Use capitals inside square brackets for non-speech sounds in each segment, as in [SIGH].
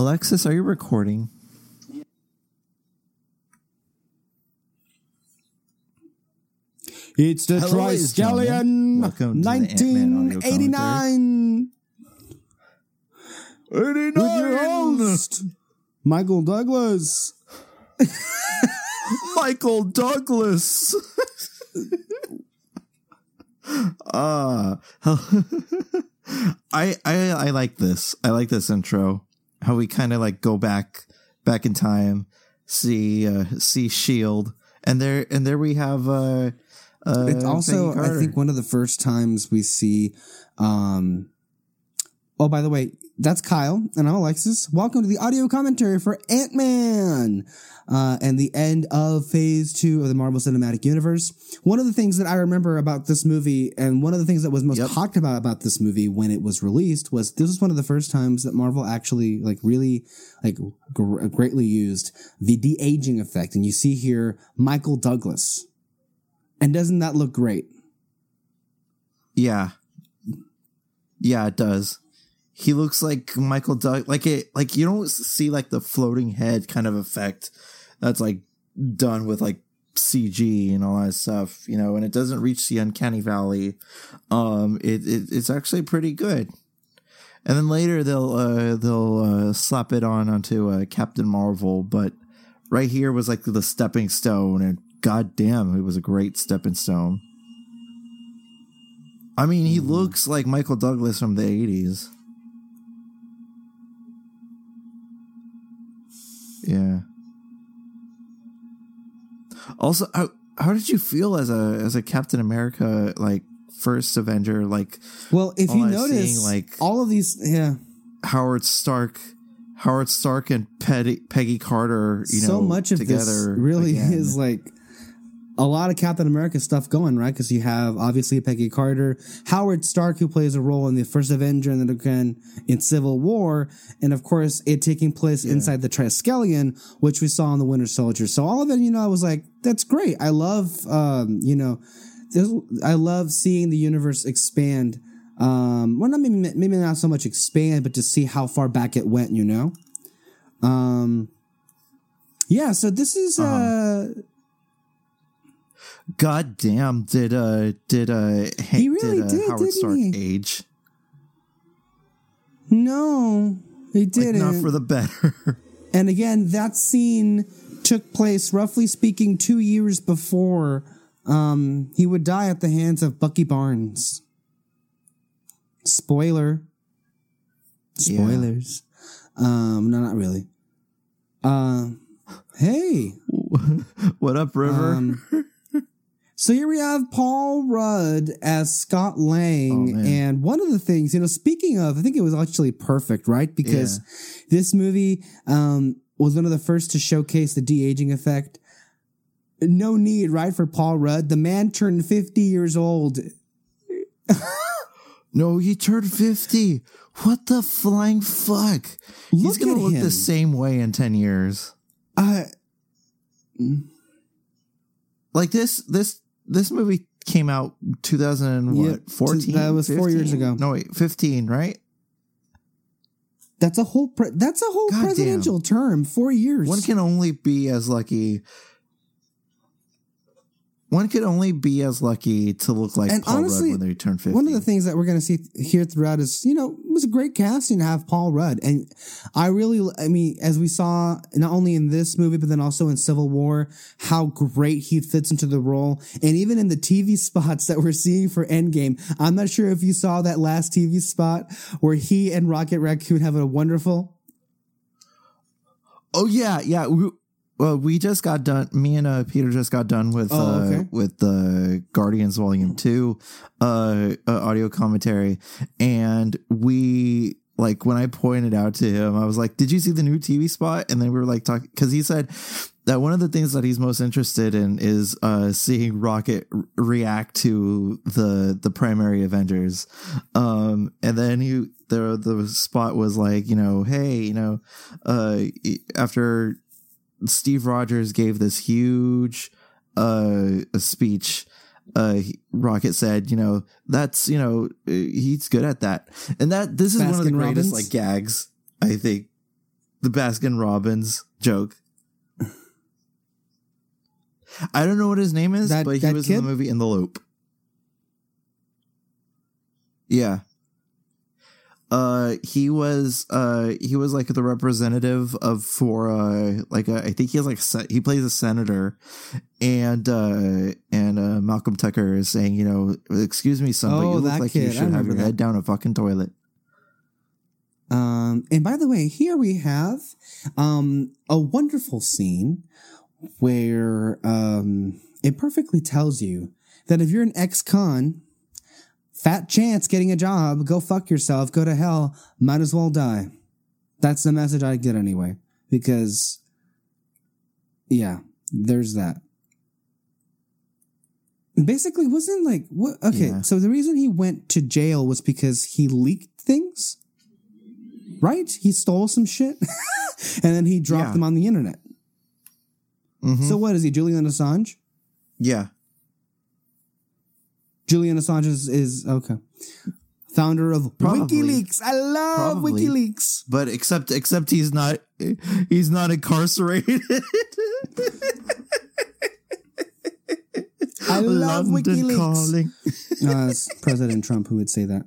Alexis, are you recording? It's the Hello. Triskelion Welcome to the Ant-Man audio 1989 with your host, Michael Douglas. [LAUGHS] Michael Douglas. uh [LAUGHS] [LAUGHS] I I I like this. I like this intro. How we kind of like go back back in time, see uh see Shield, and there and there we have uh uh It's also, I think, one of the first times we see. Um, oh, by the way, that's Kyle, and I'm Alexis. Welcome to the audio commentary for Ant Man uh, and the end of Phase Two of the Marvel Cinematic Universe. One of the things that I remember about this movie, and one of the things that was most Yep. talked about about this movie when it was released, was this was one of the first times that Marvel actually like really like gr- greatly used the de aging effect, and you see here Michael Douglas. And doesn't that look great? Yeah. Yeah, it does. He looks like Michael Doug like it like you don't see like the floating head kind of effect that's like done with like CG and all that stuff, you know, and it doesn't reach the uncanny valley. Um it, it it's actually pretty good. And then later they'll uh they'll uh slap it on onto uh Captain Marvel, but right here was like the stepping stone and god damn, it was a great stepping stone. I mean, he looks like Michael Douglas from the 80s. Yeah. Also, how, how did you feel as a as a Captain America like first Avenger like Well, if you notice, seeing, like- all of these, yeah, Howard Stark Howard Stark and Peggy, Peggy Carter, you know, so much of this together really again. is like a lot of Captain America stuff going right because you have obviously Peggy Carter, Howard Stark, who plays a role in the first Avenger, and then again in Civil War, and of course it taking place inside the Triskelion, which we saw in the Winter Soldier. So all of it, you know, I was like, that's great. I love, um, you know, this, I love seeing the universe expand. Um, well, not maybe maybe not so much expand, but to see how far back it went. You know. Um. Yeah. So this is uh Uh-huh. God damn, did uh did uh He really did, uh, did, Howard didn't Stark he? age? No, he didn't. not for the better. [LAUGHS] and again, that scene took place, roughly speaking, two years before um, he would die at the hands of Bucky Barnes. Spoiler. Yeah. Spoilers. Um, no, not really. Uh, hey. [LAUGHS] what up, River? Um, so here we have Paul Rudd as Scott Lang. Oh, and one of the things, you know, speaking of, I think it was actually perfect, right? Because this movie um, was one of the first to showcase the de aging effect. No need, right, for Paul Rudd. The man turned 50 years old. [LAUGHS] No, he turned 50. What the flying fuck? He's going to look him. the same way in 10 years. Uh, Like this this this movie came out 2000 Yeah, what? 14? that was four years ago. No, wait, 15, right? that's a whole pre- that's a whole Goddamn. presidential term, four years. One can only be as lucky one could only be as lucky to look like And Paul honestly, Rudd when they turn 50. One of the things that we're going to see here throughout is, you know, it was a great casting to have Paul Rudd. And I really, I mean, as we saw not only in this movie, but then also in Civil War, how great he fits into the role. And even in the TV [LAUGHS] spots that we're seeing for Endgame, I'm not sure if you saw that last TV spot where he and Rocket Raccoon have a wonderful. Oh yeah, yeah. We, well, we just got done. Me and uh, Peter just got done with Oh, uh, with the Guardians Volume Two uh, uh, audio commentary, and we like when I pointed out to him, I was like, "Did you see the new TV spot?" And then we were like talking because he said that one of the things that he's most interested in is uh, seeing Rocket r- react to the the primary Avengers. Um, and then he the the spot was like, you know, hey, you know, uh, after Steve Rogers gave this huge uh speech uh Rocket said, you know, that's, you know, uh, he's good at that. And that this is one of the Baskin greatest Robbins? like gags, I think. the Baskin Robbins joke. I don't know what his name is, That- but he was kid? in the movie In the Loop. Yeah. Uh, he was uh he was like the representative of for uh like a, I think he has like se- he plays a senator, and uh and uh Malcolm Tucker is saying you know excuse me son but Oh, you look like kid. you should have your that. head down a fucking toilet. Um, and by the way, here we have um, a wonderful scene where um, it perfectly tells you that if you're an ex-con, fat chance getting a job, go fuck yourself, go to hell, might as well die. That's the message I get anyway, because yeah, there's that. Basically, wasn't like what? Okay, Yeah. so the reason he went to jail was because he leaked things right? He stole some shit [LAUGHS] and then he dropped Yeah. them on the internet. Mhm. So what is he, Julian Assange? yeah, Julian Assange is, is okay. Founder of Probably. WikiLeaks. I love Probably. WikiLeaks. but except except he's not he's not incarcerated. I love London WikiLeaks. calling. [LAUGHS] Uh, it's President Trump who would say that.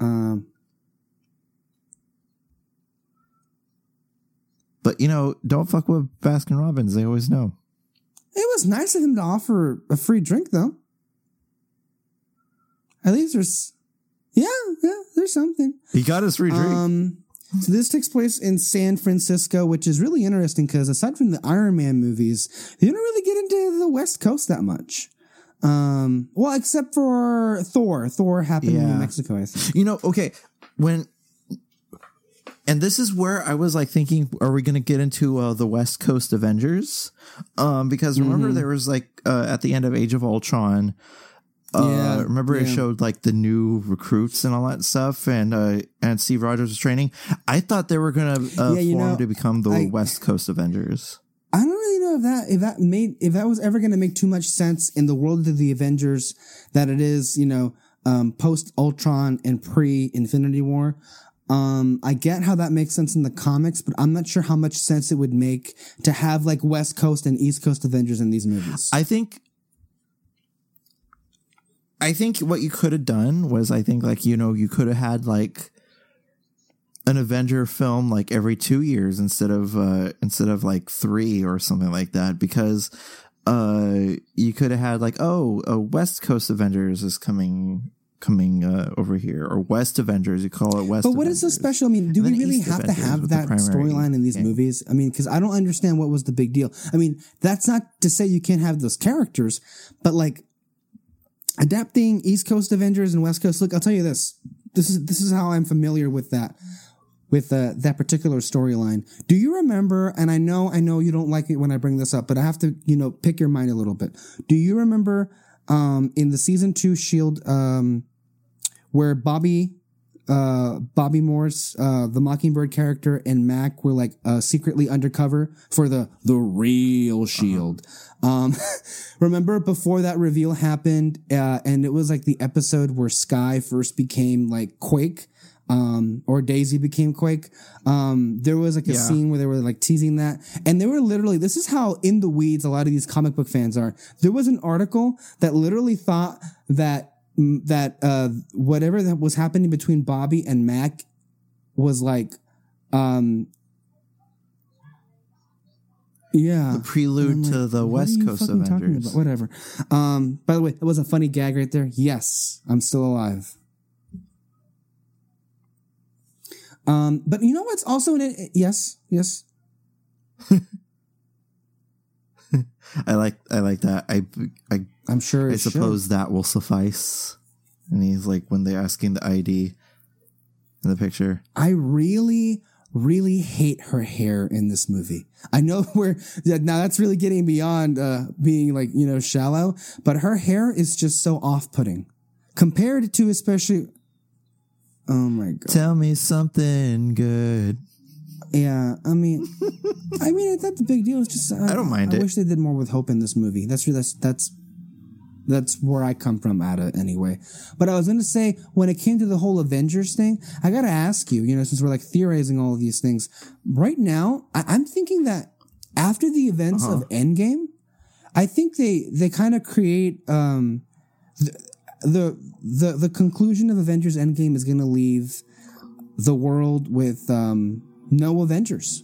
Um, But you know, don't fuck with Baskin Robbins. They always know. it was nice of him to offer a free drink, though. At least there's, yeah, yeah, there's something. He got his free drink. Um, so this takes place in San Francisco, which is really interesting because aside from the Iron Man movies, they don't really get into the West Coast that much. Um, well, except for Thor. Thor happened in New Mexico, I think. you know, okay, when and this is where I was like thinking, are we going to get into uh, the West Coast Avengers? Um, because remember Mhm. there was like uh, at the end of Age of Ultron. Uh, Yeah, remember it showed like the new recruits and all that stuff, and uh, and Steve Rogers was training. I thought they were gonna uh, Yeah, form know, to become the I- West Coast Avengers. I don't really know if that if that made if that was ever going to make too much sense in the world of the Avengers that it is, you know, um, post Ultron and pre Infinity War. Um, I get how that makes sense in the comics, but I'm not sure how much sense it would make to have like West Coast and East Coast Avengers in these movies. I think I think what you could have done was I think like you know you could have had like an Avenger film like every 2 years instead of uh instead of like 3 or something like that because uh you could have had like oh a West Coast Avengers is coming coming uh, over here or West Avengers you call it West but what is Avengers. so special? I mean, do we really East have to have that storyline in these gang. movies? I mean, because I don't understand what was the big deal. I mean, that's not to say you can't have those characters, but like adapting East Coast Avengers and West Coast. Look, I'll tell you this. This is this is how I'm familiar with that with uh, that particular storyline. Do you remember? And I know I know you don't like it when I bring this up, but I have to you know pick your mind a little bit. Do you remember um, in the season two Shield um, where Bobby uh, Bobby Morse, uh, the Mockingbird character, and Mac were like uh, secretly undercover for the the real Shield. Um, [LAUGHS] remember before that reveal happened, uh, and it was like the episode where Skye first became like Quake. Um, or Daisy became Quake. Um, there was like a Yeah. scene where they were like teasing that, and they were literally. This is how in the weeds a lot of these comic book fans are. There was an article that literally thought that that uh, whatever that was happening between Bobby and Mac was like, um, yeah, the prelude like, to the West Coast Avengers? Whatever. Um, by the way, that was a funny gag right there. Yes, I'm still alive. Um, but you know what's also in it? Yes, yes. [LAUGHS] I like I like that I I I'm sure. I it should. suppose that will suffice. And he's like, when they're asking the ID in the picture. I really, really hate her hair in this movie. I know [LAUGHS] we're yeah, now that's really getting beyond uh, being like you know shallow, but her hair is just so off-putting compared to especially. Oh my god! Tell me something good. Yeah, I mean, [LAUGHS] I mean, it's not the big deal. It's just I, don't mind it. I it. wish they did more with Hope in this movie. That's that's that's That's where I come from at it anyway. But I was going to say, when it came to the whole Avengers thing, I got to ask you, you know, since we're like theorizing all of these things, right now, I- am thinking that after the events uh-huh. of Endgame, I think they, they kind of create, um, the, the, the, the conclusion of Avengers Endgame is going to leave the world with, um, no Avengers.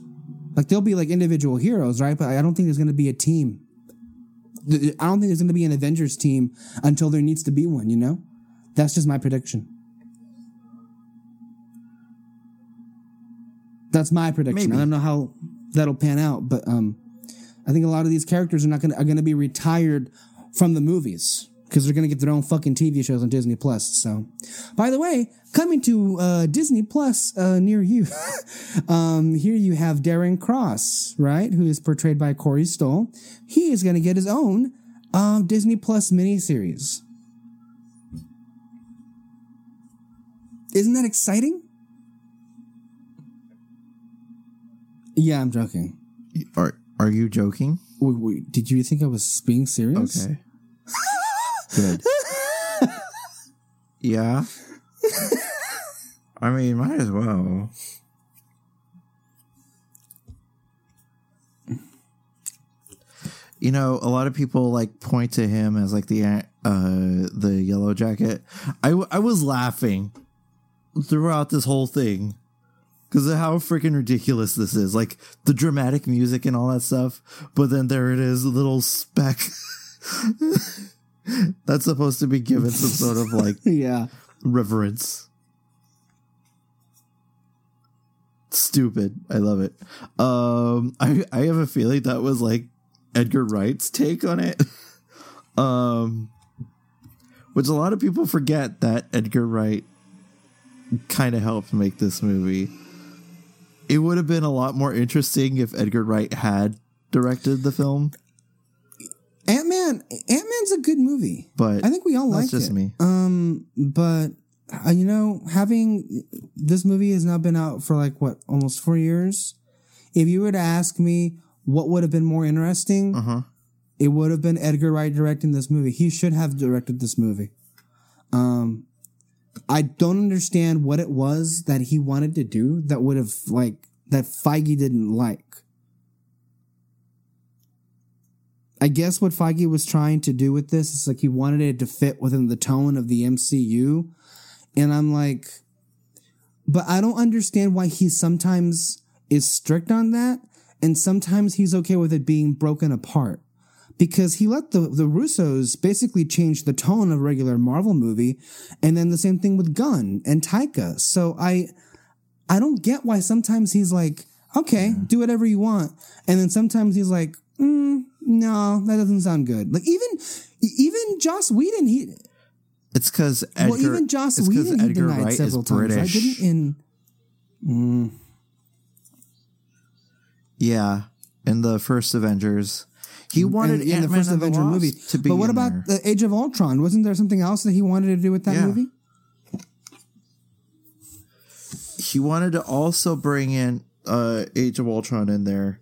Like there'll be like individual heroes, right? But I don't think there's going to be a team I don't think there's going to be an Avengers team until there needs to be one, you know? That's just my prediction. That's my prediction. Maybe. I don't know how that'll pan out, but um, I think a lot of these characters are not going to are going to be retired from the movies because they're going to get their own fucking TV shows on Disney Plus. So, by the way, coming to uh, Disney Plus uh, near you, [LAUGHS] um, here you have Darren Cross, right, who is portrayed by Corey Stoll. He is going to get his own um, Disney Plus miniseries. Isn't that exciting? Yeah, I'm joking. Are Are you joking? Wait, wait, did you think I was being serious? Okay. Good. [LAUGHS] yeah. I mean, might as well. You know, a lot of people like point to him as like the uh the Yellowjacket. I I was laughing throughout this whole thing because of how freaking ridiculous this is. Like the dramatic music and all that stuff, but then there it is, a little speck. [LAUGHS] [LAUGHS] That's supposed to be given some sort of like [LAUGHS] yeah reverence. Stupid. I love it. Um I I have a feeling that was like Edgar Wright's take on it. [LAUGHS] um which a lot of people forget that Edgar Wright kind of helped make this movie. It would have been a lot more interesting if Edgar Wright had directed the film. Ant Man, Ant Man's a good movie, but I think we all like it. That's just me. Um, but uh, you know, having this movie has now been out for like what almost four years. If you were to ask me what would have been more interesting, uh-huh. it would have been Edgar Wright directing this movie. He should have directed this movie. Um, I don't understand what it was that he wanted to do that would have like that Feige didn't like. I guess what Feige was trying to do with this is like he wanted it to fit within the tone of the MCU. And I'm like, but I don't understand why he sometimes is strict on that and sometimes he's okay with it being broken apart. Because he let the, the Russos basically change the tone of a regular Marvel movie, and then the same thing with Gunn and Taika. So I I don't get why sometimes he's like, okay, yeah. do whatever you want. And then sometimes he's like, mm, no, that doesn't sound good. Like even even Joss Whedon, he. It's because well, even Joss Whedon he denied Wright several times. Right? Didn't in. Mm. Yeah, in the first Avengers, he wanted in, in the first Avenger movie to be. But what about there. the Age of Ultron? Wasn't there something else that he wanted to do with that yeah. movie? He wanted to also bring in uh, Age of Ultron in there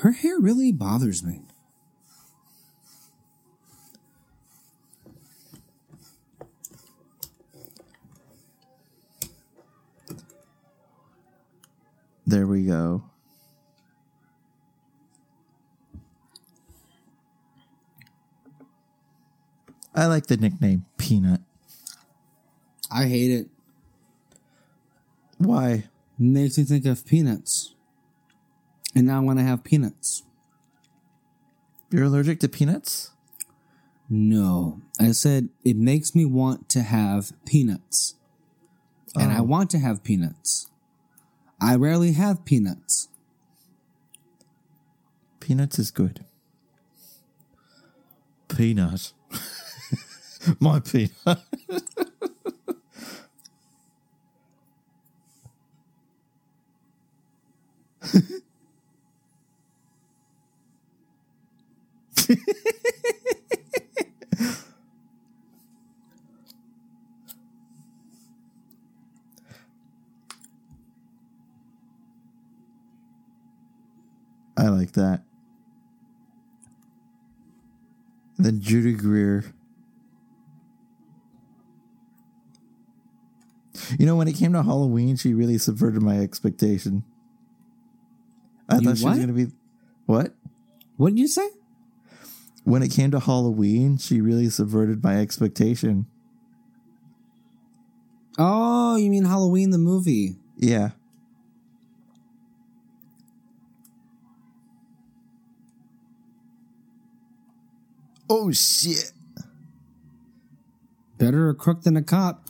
Her hair really bothers me. There we go. I like the nickname Peanut. I hate it. Why? Makes me think of peanuts and now when I have peanuts. You're allergic to peanuts? No. I said it makes me want to have peanuts. And I oh. want to have peanuts. I rarely have peanuts. Peanuts is good. Peanut. [LAUGHS] My peanut. [LAUGHS] I like that. Then Judy Greer. You know, when it came to Halloween, she really subverted my expectation. I you thought she what? was going to be. What? What did you say? When it came to Halloween, she really subverted my expectation. Oh, you mean Halloween the movie? Yeah. Oh shit. Better a crook than a cop.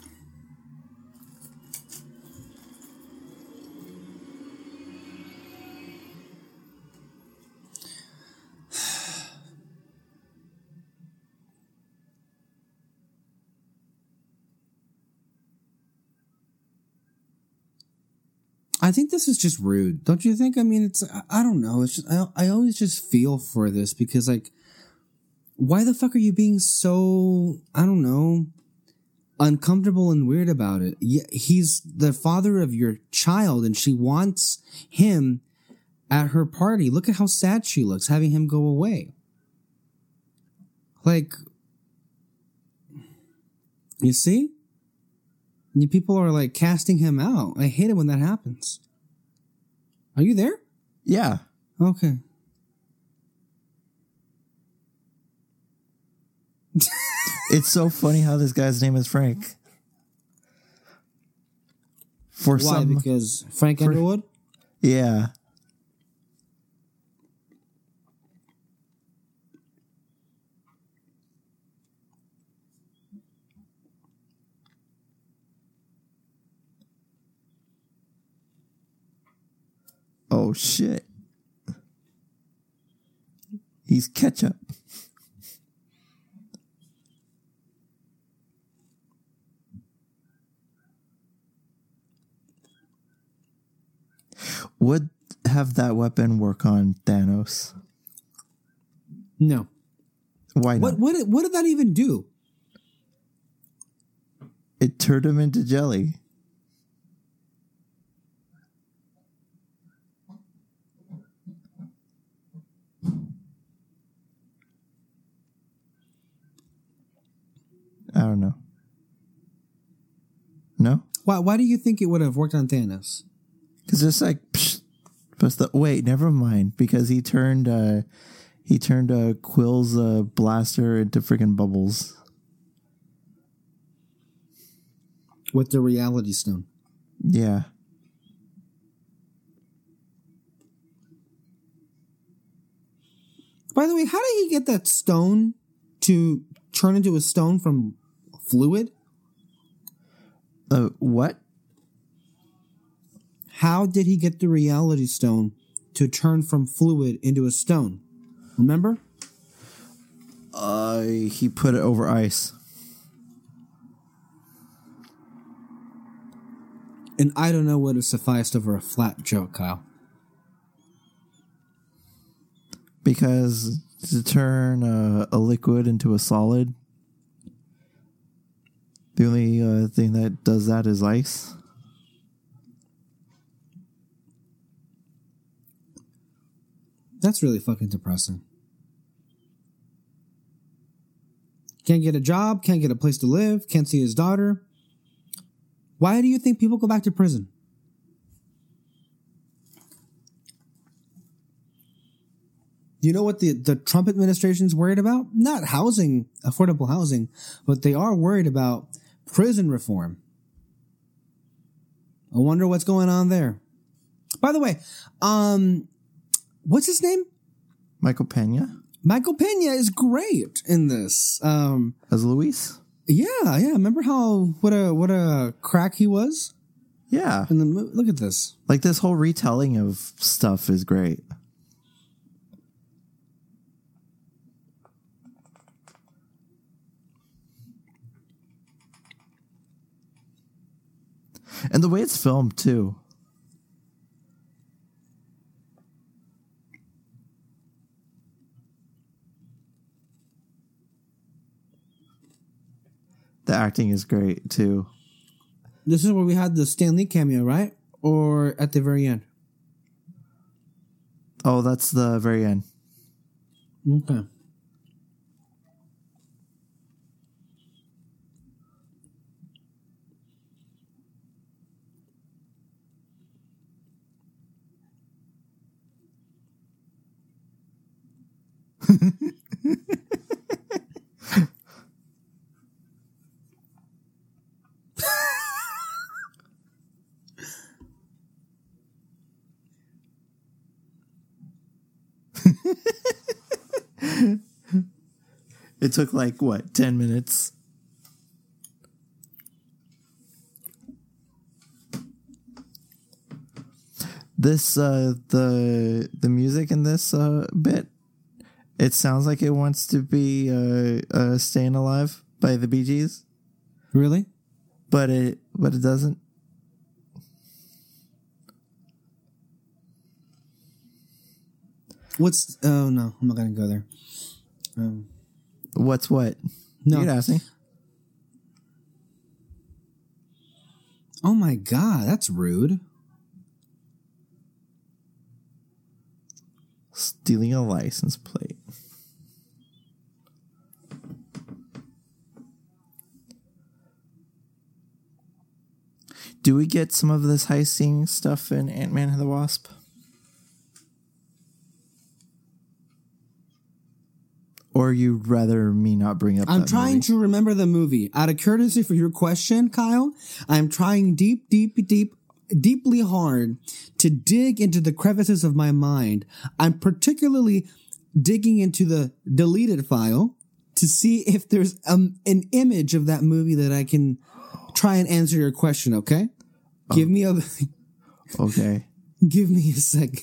I think this is just rude, don't you think? I mean, it's I, don't know. It's just I, I always just feel for this because like, why the fuck are you being so I don't know uncomfortable and weird about it? He's the father of your child, and she wants him at her party. Look at how sad she looks having him go away. Like, you see? You people are like casting him out. I hate it when that happens. Are you there? Yeah. Okay. [LAUGHS] It's so funny how this guy's name is Frank. For Why? some because Frank Underwood? Yeah. Oh shit. He's ketchup. Would have that weapon work on Thanos? No. Why not? What what what did that even do? It turned him into jelly. I don't know. No? Why why do you think it would have worked on Thanos? Because it's like, psh, the wait, never mind. Because he turned, uh, he turned uh, Quill's uh, blaster into freaking bubbles. With the reality stone. Yeah, By the way, how did he get that stone to turn into a stone from fluid? uh, what? How did he get the reality stone to turn from fluid into a stone? Remember? Uh, he put it over ice. And I don't know what has sufficed over a flat joke, Kyle. Because to turn uh, a liquid into a solid, the only uh, thing that does that is ice. That's really fucking depressing. Can't get a job, can't get a place to live, can't see his daughter. Why do you think people go back to prison? You know what the, the Trump administration's worried about? Not housing, affordable housing, but they are worried about prison reform. I wonder what's going on there. By the way, um, what's his name? Michael Pena Michael Pena is great in this. Um, as Luis. yeah, yeah. Remember how what a what a crack he was Yeah, in the look at this. like this whole retelling of stuff is great. And the way it's filmed too. The acting is great too. This is where we had the Stanley cameo, right? Or at the very end. Oh, that's the very end. Okay. It took like what, 10 minutes? This uh the the music in this uh bit it sounds like it wants to be uh, uh Staying Alive by the Bee Gees, Really? but it but it doesn't. What's? Oh no, I'm not gonna go there. Um, What's what? No. You could ask me. oh my god, that's rude. Stealing a license plate. Do we get some of this scene stuff in Ant Man and the Wasp? Or you'd rather me not bring up I'm trying movie? to remember the movie. Out of courtesy for your question, Kyle, I'm trying deep, deep, deep, deeply hard to dig into the crevices of my mind. I'm particularly digging into the deleted file to see if there's um, an image of that movie that I can try and answer your question. Okay, give me a [LAUGHS] Okay. give me a second.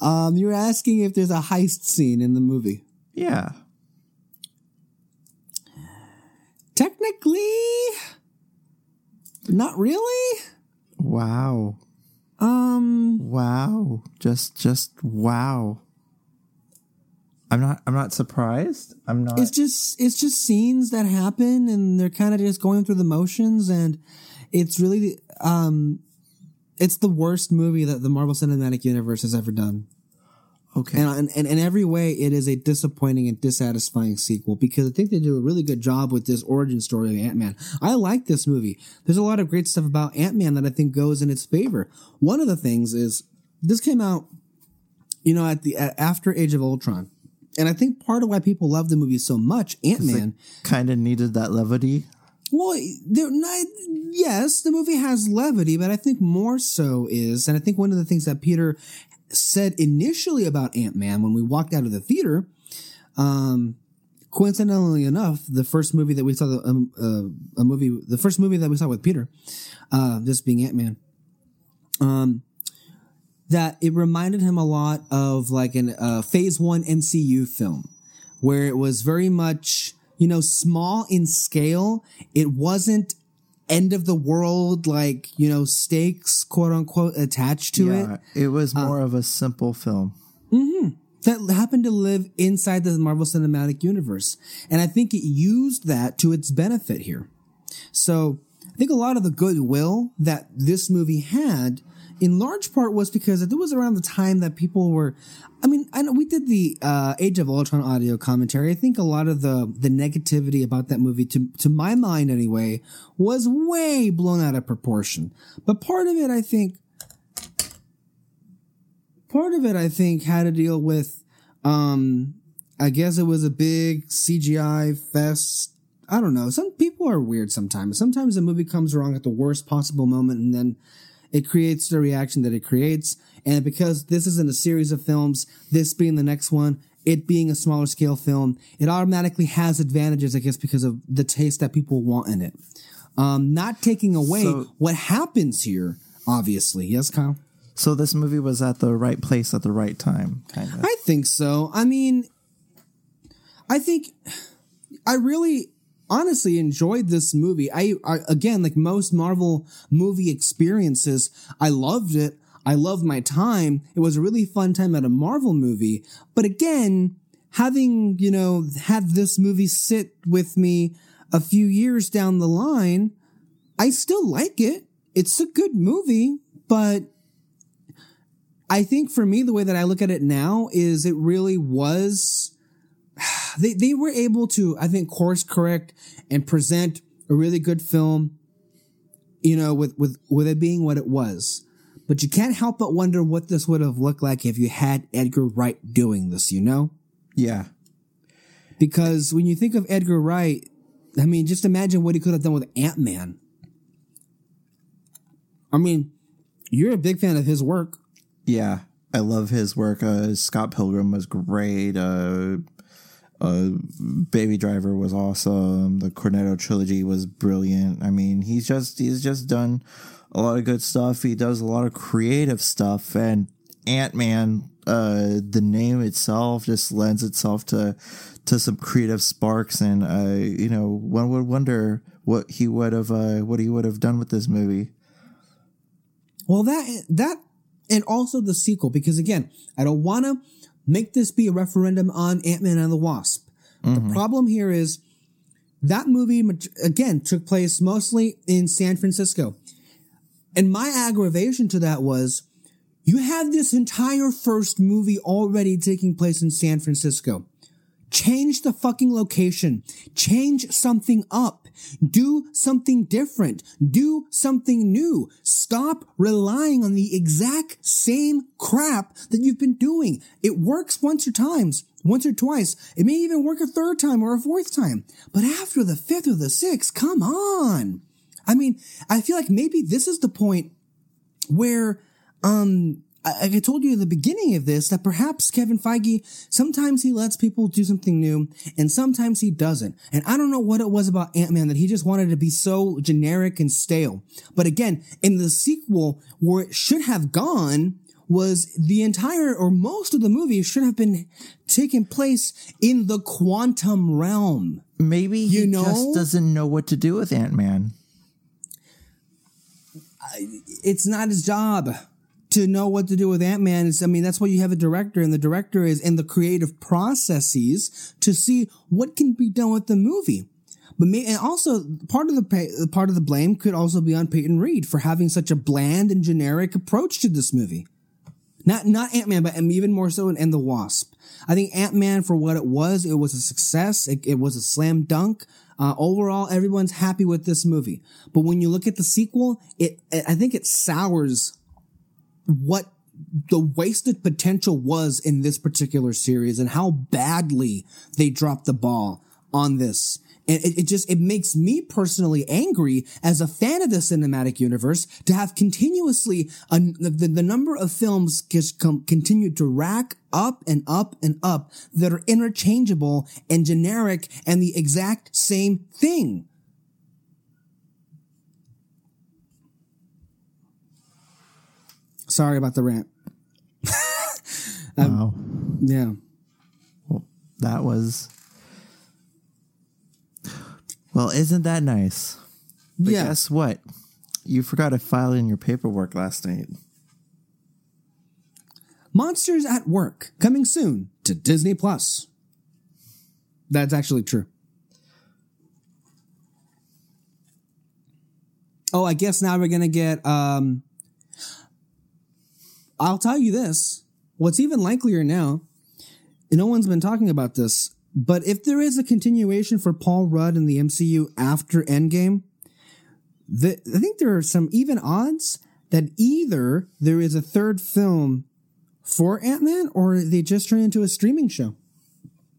Um, you're asking if there's a heist scene in the movie. Yeah. Technically, not really. Wow. Um, Wow. Just just wow. I'm not I'm not surprised. I'm not it's just it's just scenes that happen, and they're kind of just going through the motions, and it's really um, it's the worst movie that the Marvel Cinematic Universe has ever done. Okay. And, and, and in every way, it is a disappointing and dissatisfying sequel because I think they do a really good job with this origin story of Ant Man. I like this movie. There's a lot of great stuff about Ant Man that I think goes in its favor. One of the things is this came out, you know, at the after Age of Ultron, and I think part of why people love the movie so much, Ant Man. kind of needed that levity. Well, not, yes, the movie has levity, but I think more so is, and I think one of the things that Peter said initially about Ant Man when we walked out of the theater, um, coincidentally enough, the first movie that we saw, the, um, uh, a movie, the first movie that we saw with Peter, uh, this being Ant Man, um, that it reminded him a lot of like a uh, Phase One MCU film, where it was very much you know small in scale. It wasn't end of the world like you know stakes quote unquote attached to it Yeah, it was uh, more of a simple film. Mm-hmm. that happened to live inside the Marvel Cinematic Universe. And I think it used that to its benefit here. So I think a lot of the goodwill that this movie had in large part was because it was around the time that people were I mean, I know we did the uh, Age of Ultron audio commentary. I think a lot of the the negativity about that movie, to to my mind anyway, was way blown out of proportion. But part of it, I think, part of it, I think, had to deal with, um, I guess it was a big CGI fest. I don't know. Some people are weird sometimes. Sometimes a movie comes wrong at the worst possible moment and then it creates the reaction that it creates. And because this isn't a series of films, this being the next one, it being a smaller scale film, it automatically has advantages, I guess, because of the taste that people want in it. Um, not taking away So- what happens here, obviously. Yes, Kyle? So this movie was at the right place at the right time, kind of. I think so. I mean, I think I really honestly enjoyed this movie. I, I again, like most Marvel movie experiences, I loved it. I loved my time. It was a really fun time at a Marvel movie. But again, having, you know, had this movie sit with me a few years down the line, I still like it. It's a good movie, but I think for me, the way that I look at it now is it really was, they, they were able to, I think, course correct and present a really good film, you know, with, with, with it being what it was. But you can't help but wonder what this would have looked like if you had Edgar Wright doing this, you know? Yeah. Because when you think of Edgar Wright, I mean, just imagine what he could have done with Ant Man. I mean, you're a big fan of his work. Yeah. I love his work. Uh, Scott Pilgrim was great. Uh, uh, Baby Driver was awesome. The Cornetto trilogy was brilliant. I mean, he's just he's just done a lot of good stuff. He does a lot of creative stuff, and Ant Man, uh, the name itself just lends itself to to some creative sparks, and uh, you know, one would wonder what he would have uh, what he would have done with this movie. Well, that that and also the sequel, because again, I don't want to make this be a referendum on Ant Man and the Wasp. Mm-hmm. The problem here is that movie again took place mostly in San Francisco. And my aggravation to that was you have this entire first movie already taking place in San Francisco. Change the fucking location. Change something up. Do something different. Do something new. Stop relying on the exact same crap that you've been doing. It works once or times, once or twice. It may even work a third time or a fourth time. But after the fifth or the sixth, come on. I mean, I feel like maybe this is the point where, um, I, I told you in the beginning of this that perhaps Kevin Feige, sometimes he lets people do something new and sometimes he doesn't. And I don't know what it was about Ant-Man that he just wanted to be so generic and stale. But again, in the sequel, where it should have gone, was the entire or most of the movie should have been taking place in the quantum realm. Maybe he you know? just doesn't know what to do with Ant Man. It's not his job to know what to do with Ant Man is, I mean, that's why you have a director, and the director is in the creative processes to see what can be done with the movie. But may, and also part of the part of the blame could also be on Peyton Reed for having such a bland and generic approach to this movie. Not not Ant Man, but even more so in, in the Wasp. I think Ant Man, for what it was, it was a success. It, it was a slam dunk. Uh, overall, everyone's happy with this movie. But when you look at the sequel, it I think it sours what the wasted potential was in this particular series and how badly they dropped the ball on this. And it, it, just, it makes me personally angry as a fan of the cinematic universe to have continuously the, the number of films just come, continue to rack up and up and up that are interchangeable and generic and the exact same thing. Sorry about the rant. [LAUGHS] um, wow. Yeah. Well, that was. Well, isn't that nice? But yeah. Guess what? You forgot to file in your paperwork last night. Monsters at Work coming soon to Disney Plus. That's actually true. Oh, I guess now we're gonna get um I'll tell you this. What's even likelier now, no one's been talking about this, but if there is a continuation for Paul Rudd in the MCU after Endgame, the, I think there are some even odds that either there is a third film for Ant Man or they just turn into a streaming show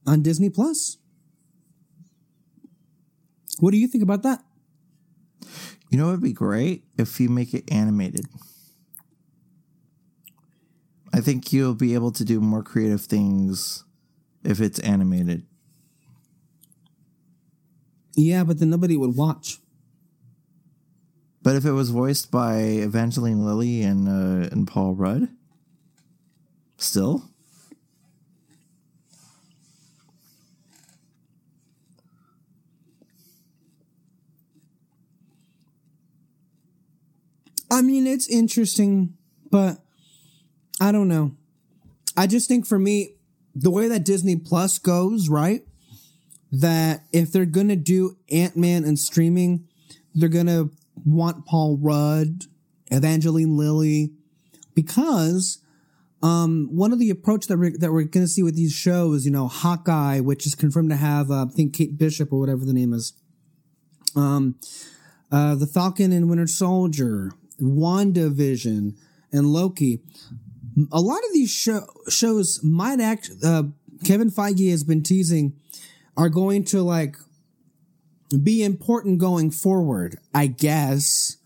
on Disney Plus. What do you think about that? You know, it'd be great if you make it animated. I think you'll be able to do more creative things if it's animated. Yeah, but then nobody would watch. But if it was voiced by Evangeline Lilly and uh, and Paul Rudd, still. I mean, it's interesting, but I don't know. I just think for me, the way that Disney Plus goes, right? That if they're gonna do Ant Man and streaming, they're gonna want Paul Rudd, Evangeline Lilly, because Um, one of the approach that we're, that we're going to see with these shows, you know, Hawkeye, which is confirmed to have, uh, I think Kate Bishop or whatever the name is. Um, uh, the Falcon and Winter Soldier, WandaVision, and Loki. A lot of these show, shows might act, uh, Kevin Feige has been teasing are going to like be important going forward, I guess.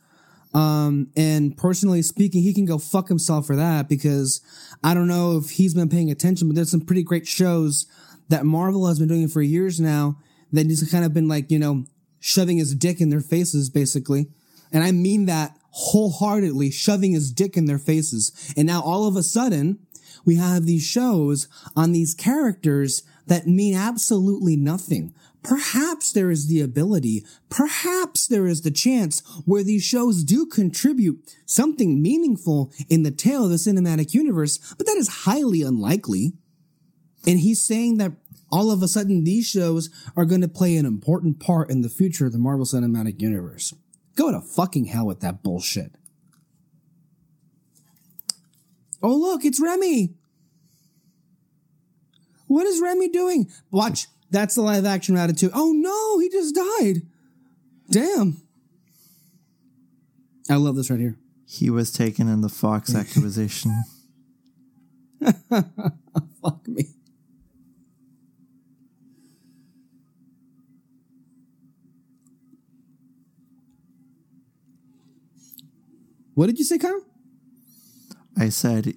Um, and personally speaking, he can go fuck himself for that because I don't know if he's been paying attention, but there's some pretty great shows that Marvel has been doing for years now that he's kind of been like, you know, shoving his dick in their faces, basically. And I mean that wholeheartedly, shoving his dick in their faces. And now all of a sudden, we have these shows on these characters that mean absolutely nothing. Perhaps there is the ability, perhaps there is the chance where these shows do contribute something meaningful in the tale of the cinematic universe, but that is highly unlikely. And he's saying that all of a sudden these shows are going to play an important part in the future of the Marvel Cinematic Universe. Go to fucking hell with that bullshit. Oh, look, it's Remy. What is Remy doing? Watch. That's the live action Ratatouille. Oh no, he just died. Damn. I love this right here. He was taken in the Fox [LAUGHS] acquisition. Fuck me. What did you say, Kyle? I said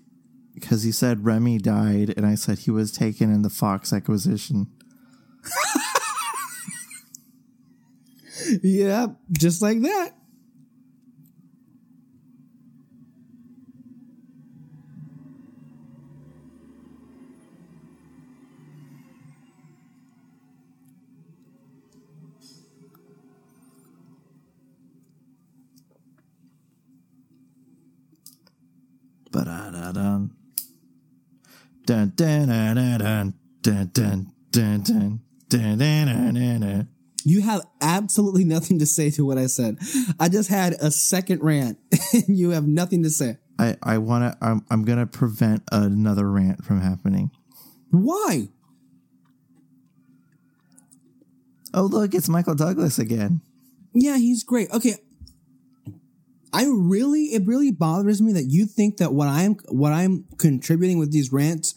because he said Remy died, and I said he was taken in the Fox acquisition. [LAUGHS] yeah, just like that. Dun, dun, dun, dun, dun, dun, dun, dun, dun, dun, dun, dun. You have absolutely nothing to say to what I said. I just had a second rant, and you have nothing to say. I, I want to, I'm, I'm going to prevent another rant from happening. Why? Oh, look, it's Michael Douglas again. Yeah, he's great. Okay. I really, it really bothers me that you think that what I'm, what I'm contributing with these rants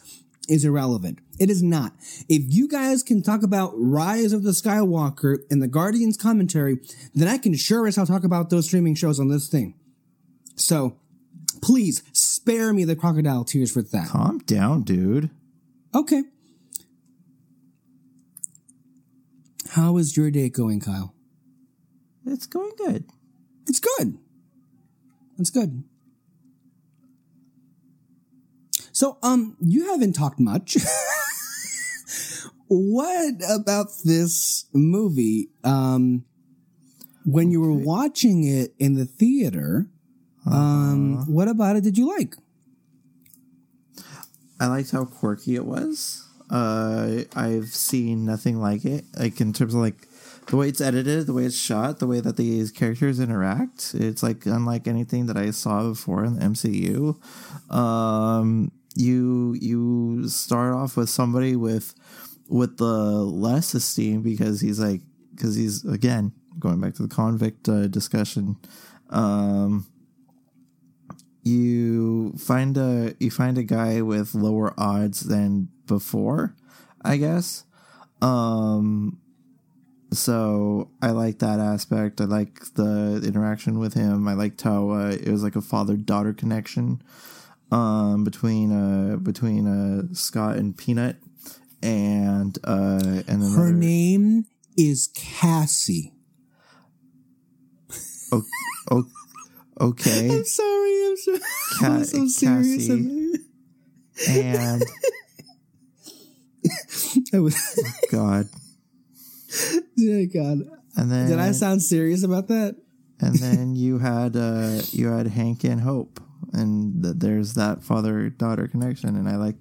is irrelevant. It is not. If you guys can talk about Rise of the Skywalker and the Guardians commentary, then I can sure as hell talk about those streaming shows on this thing. So please spare me the crocodile tears with that. Calm down, dude. Okay. How is your day going, Kyle? It's going good. It's good. It's good. So, um, you haven't talked much. [LAUGHS] what about this movie? Um, when you were watching it in the theater, um, what about it did you like? I liked how quirky it was. Uh, I've seen nothing like it. Like in terms of like the way it's edited, the way it's shot, the way that these characters interact. It's like unlike anything that I saw before in the MCU. Um, you you start off with somebody with with the less esteem because he's like because he's again going back to the convict uh, discussion. Um, you find a you find a guy with lower odds than before, I guess. Um so I like that aspect. I like the interaction with him. I liked how uh, it was like a father daughter connection um between uh between uh Scott and Peanut and uh and then Her name is Cassie. oh, oh, okay I'm sorry. I'm sorry. Ca- I'm so serious. Cassie. and [LAUGHS] I was, God [LAUGHS] dear God. and then Did I sound serious about that? and [LAUGHS] then you had uh you had Hank and Hope and th- there's that father daughter connection and I like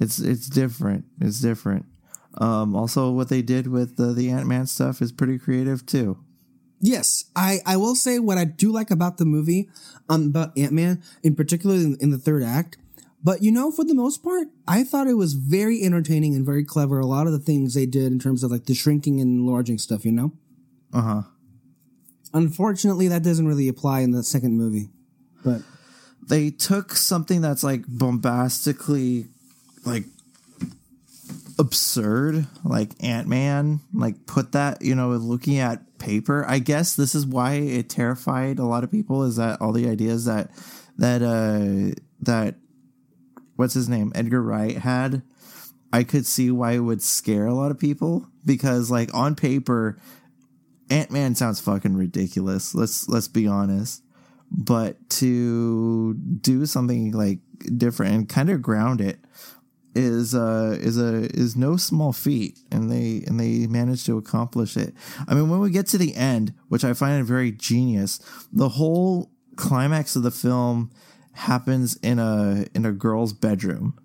it's it's different it's different um also what they did with the, the Ant-Man stuff is pretty creative too Yes, I, I will say what I do like about the movie, um, about Ant Man in particular in, in the third act. But you know, for the most part, I thought it was very entertaining and very clever. A lot of the things they did in terms of like the shrinking and enlarging stuff, you know? Uh huh. Unfortunately, that doesn't really apply in the second movie. But They took something that's like bombastically, like absurd, like Ant Man, like put that, you know, looking at paper. I guess this is why it terrified a lot of people. Is that all the ideas that that uh that what's his name Edgar Wright had? I could see why it would scare a lot of people because, like, on paper, Ant Man sounds fucking ridiculous. Let's let's be honest. But to do something like different and kind of ground it is uh is a is no small feat and they and they managed to accomplish it. I mean when we get to the end, which I find very genius, the whole climax of the film happens in a in a girl's bedroom.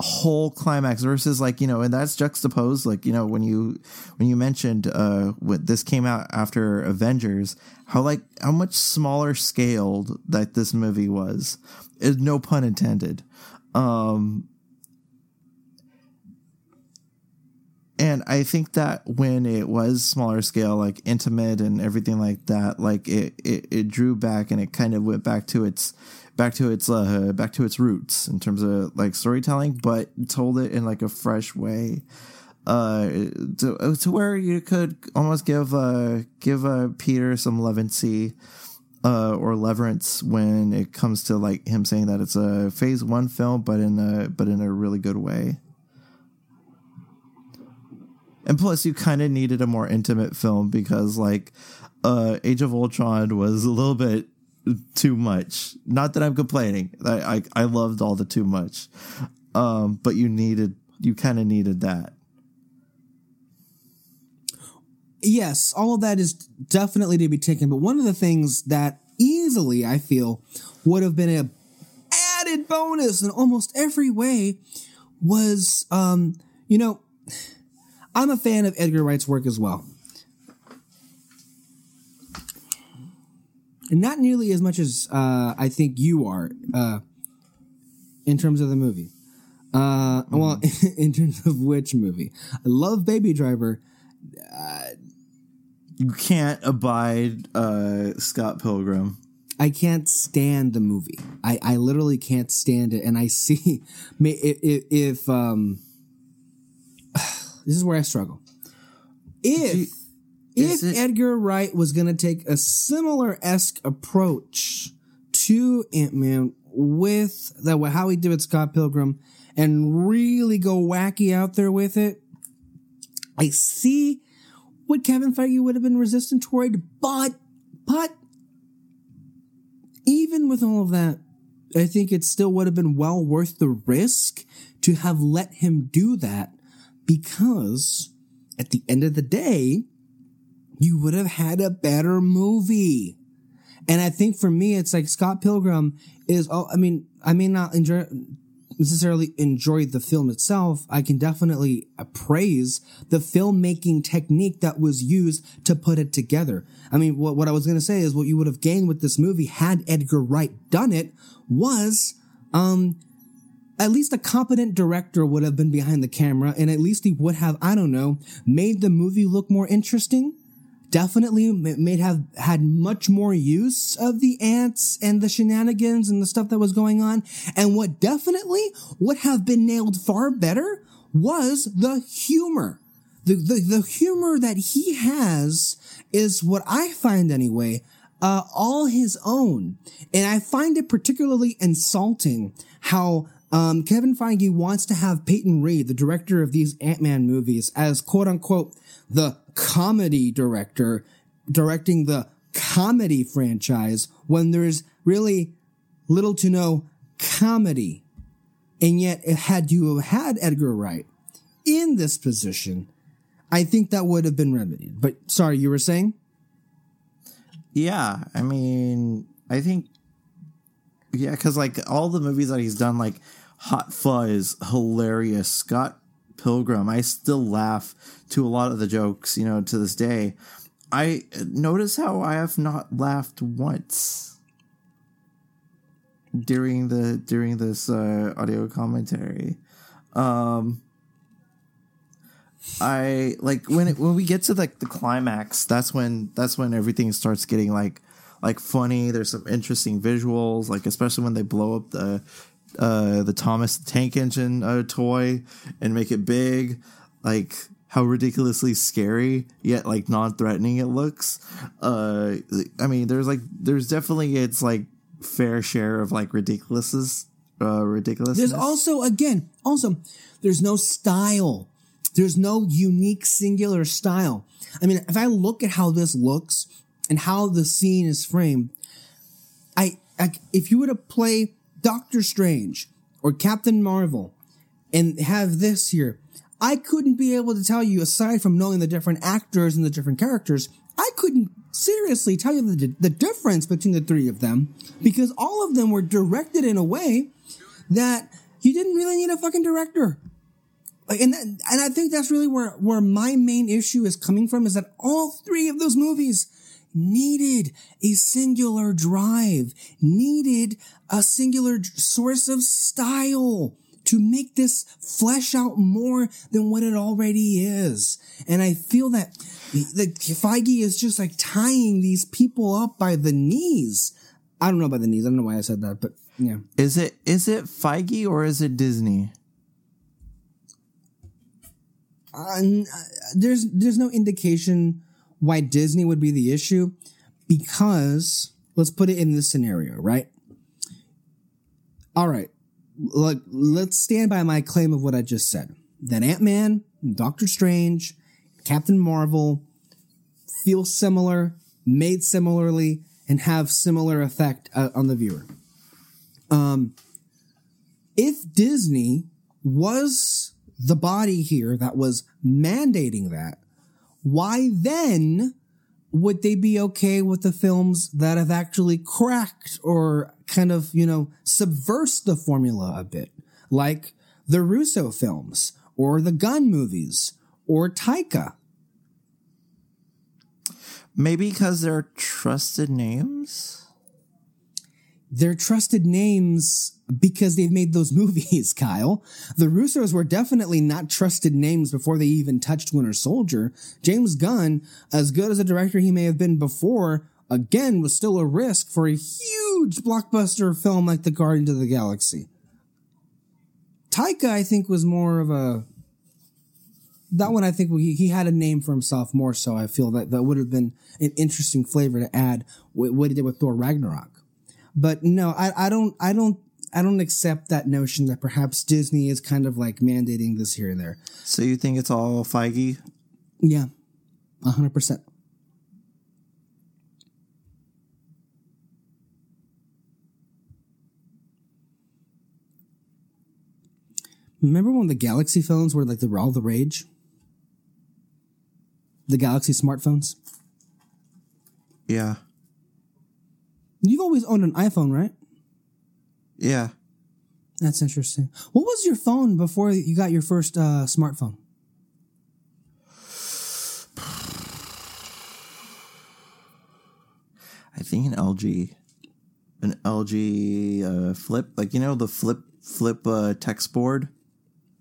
Whole climax versus like you know and that's juxtaposed like you know when you when you mentioned uh what this came out after avengers how like how much smaller scaled that this movie was. Is no pun intended. Um and i think that when it was smaller scale like intimate and everything like that like it it, it drew back and it kind of went back to its back to its uh back to its roots in terms of like storytelling but told it in like a fresh way. Uh to, to where you could almost give uh give uh peter some levancy uh or leverance when it comes to like him saying that it's a phase one film but in a but in a really good way and plus you kind of needed a more intimate film because like uh age of ultron was a little bit too much. Not that i'm complaining. I i, I loved all the too much. Um but you needed you kind of needed that. Yes, all of that is definitely to be taken. But one of the things that easily I feel would have been a added bonus in almost every way was, um, you know, I'm a fan of Edgar Wright's work as well. And not nearly as much as uh, I think you are uh, in terms of the movie. Uh, Well, [LAUGHS] in terms of which movie? I love Baby Driver. you can't abide uh scott pilgrim I can't stand the movie. I, I literally can't stand it. And I see [LAUGHS] if, if, if um, this is where I struggle. If if it- Edgar Wright was going to take a similar esque approach to Ant Man with that how he did with Scott Pilgrim and really go wacky out there with it, I see what Kevin Feige would have been resistant toward, but but even with all of that, I think it still would have been well worth the risk to have let him do that because at the end of the day, you would have had a better movie. And I think for me, it's like Scott Pilgrim is, oh, I mean, I may not enjoy, necessarily enjoy the film itself. I can definitely praise the filmmaking technique that was used to put it together. I mean, what, what I was going to say is what you would have gained with this movie had Edgar Wright done it was, um, at least a competent director would have been behind the camera and at least he would have, I don't know, made the movie look more interesting. Definitely may have had much more use of the ants and the shenanigans and the stuff that was going on. And what definitely would have been nailed far better was the humor. The, the, the humor that he has is what I find anyway, uh, all his own. And I find it particularly insulting how um, Kevin Feige wants to have Peyton Reed, the director of these Ant-Man movies, as quote unquote the comedy director directing the comedy franchise when there's really little to no comedy. And yet, had you had Edgar Wright in this position, I think that would have been remedied. But sorry, you were saying? Yeah, I mean, I think yeah, because like all the movies that he's done, like Hot Fuzz, hilarious. Scott Pilgrim, I still laugh to a lot of the jokes, you know, to this day. I notice how I have not laughed once. during the during this uh, audio commentary. Um, I like when it when we get to like the climax. That's when that's when everything starts getting like like funny. There's some interesting visuals, like especially when they blow up the uh the Thomas the Tank Engine uh, toy and make it big. Like how ridiculously scary yet like non-threatening it looks. Uh, I mean, there's like there's definitely its like fair share of like ridiculousness. Uh, ridiculous. There's also again, also there's no style. There's no unique singular style. I mean, if I look at how this looks and how the scene is framed, I, I if you were to play Doctor Strange or Captain Marvel and have this here, I couldn't be able to tell you, aside from knowing the different actors and the different characters, I couldn't seriously tell you the, the difference between the three of them because all of them were directed in a way that you didn't really need a fucking director. Like, and that, and I think that's really where where my main issue is coming from is that all three of those movies needed a singular drive, needed a singular source of style to make this flesh out more than what it already is. And I feel that the Feige is just like tying these people up by the knees. I don't know about the knees. I don't know why I said that, but yeah. Is it is it Feige or is it Disney? Uh, there's there's no indication why Disney would be the issue because let's put it in this scenario, right? All right, like let's stand by my claim of what I just said. That Ant Man, Doctor Strange, Captain Marvel feel similar, made similarly, and have similar effect uh, on the viewer. Um, if Disney was the body here that was mandating that, why then would they be okay with the films that have actually cracked or kind of, you know, subverse the formula a bit? Like the Russo films or the Gunn movies or Taika. Maybe because they're trusted names? they're trusted names because they've made those [LAUGHS] movies, Kyle. The Russos were definitely not trusted names before they even touched Winter Soldier. James Gunn, as good as a director he may have been before, again was still a risk for a huge blockbuster film like The Guardians of the Galaxy. Taika, I think, was more of a that one I think he, he had a name for himself more so. I feel that that would have been an interesting flavor to add what he did with Thor Ragnarok. But no, I, I don't, I don't, I don't accept that notion that perhaps Disney is kind of like mandating this here and there. So you think it's all Feige? Yeah, hundred percent. Remember when the Galaxy phones were like the all the rage? The Galaxy smartphones. Yeah. You've always owned an iPhone, right? Yeah. That's interesting. What was your phone before you got your first uh, smartphone? I think an LG, an LG uh, flip, like you know the flip flip uh, text board.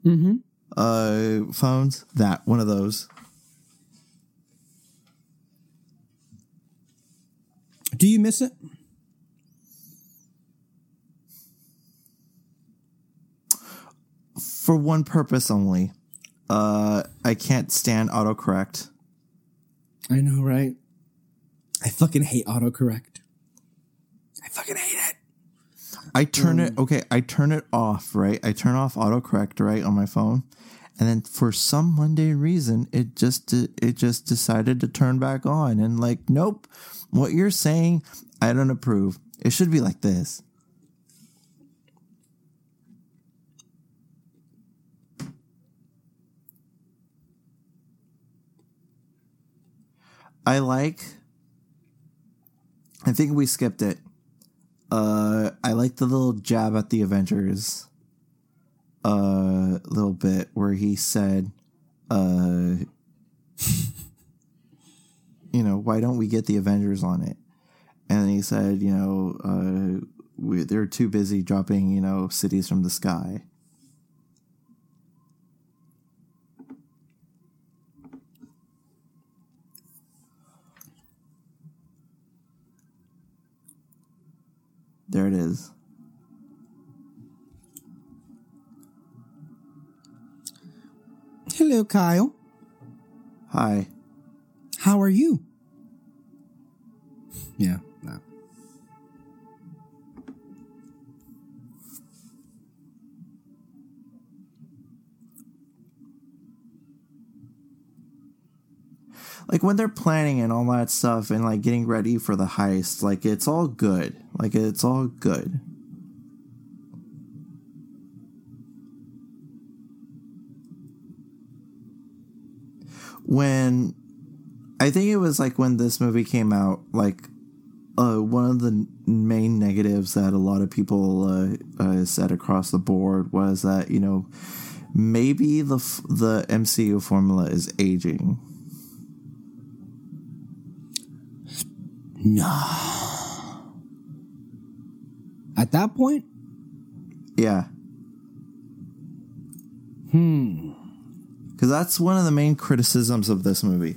Mm-hmm. Uh, phones. That one of those. Do you miss it? For one purpose only. Uh, I can't stand autocorrect. I know, right? I fucking hate autocorrect. I fucking hate it. I turn it okay. I turn it off. Right. I turn off autocorrect right on my phone, and then for some mundane reason, it just it just decided to turn back on. And like, nope, what you're saying, I don't approve. It should be like this. I like. I think we skipped it. Uh, I like the little jab at the Avengers. Uh, little bit where he said, uh, [LAUGHS] you know, why don't we get the Avengers on it? And he said, you know, uh, we, they're too busy dropping, you know, cities from the sky. There it is. Hello, Kyle. Hi. How are you? Yeah. No. like when they're planning and all that stuff and like getting ready for the heist, like it's all good. Like it's all good. When I think it was like when this movie came out, like uh, one of the main negatives that a lot of people uh, uh, said across the board was that you know maybe the f- the MCU formula is aging. No. At that point? Yeah. Hmm. Because that's one of the main criticisms of this movie.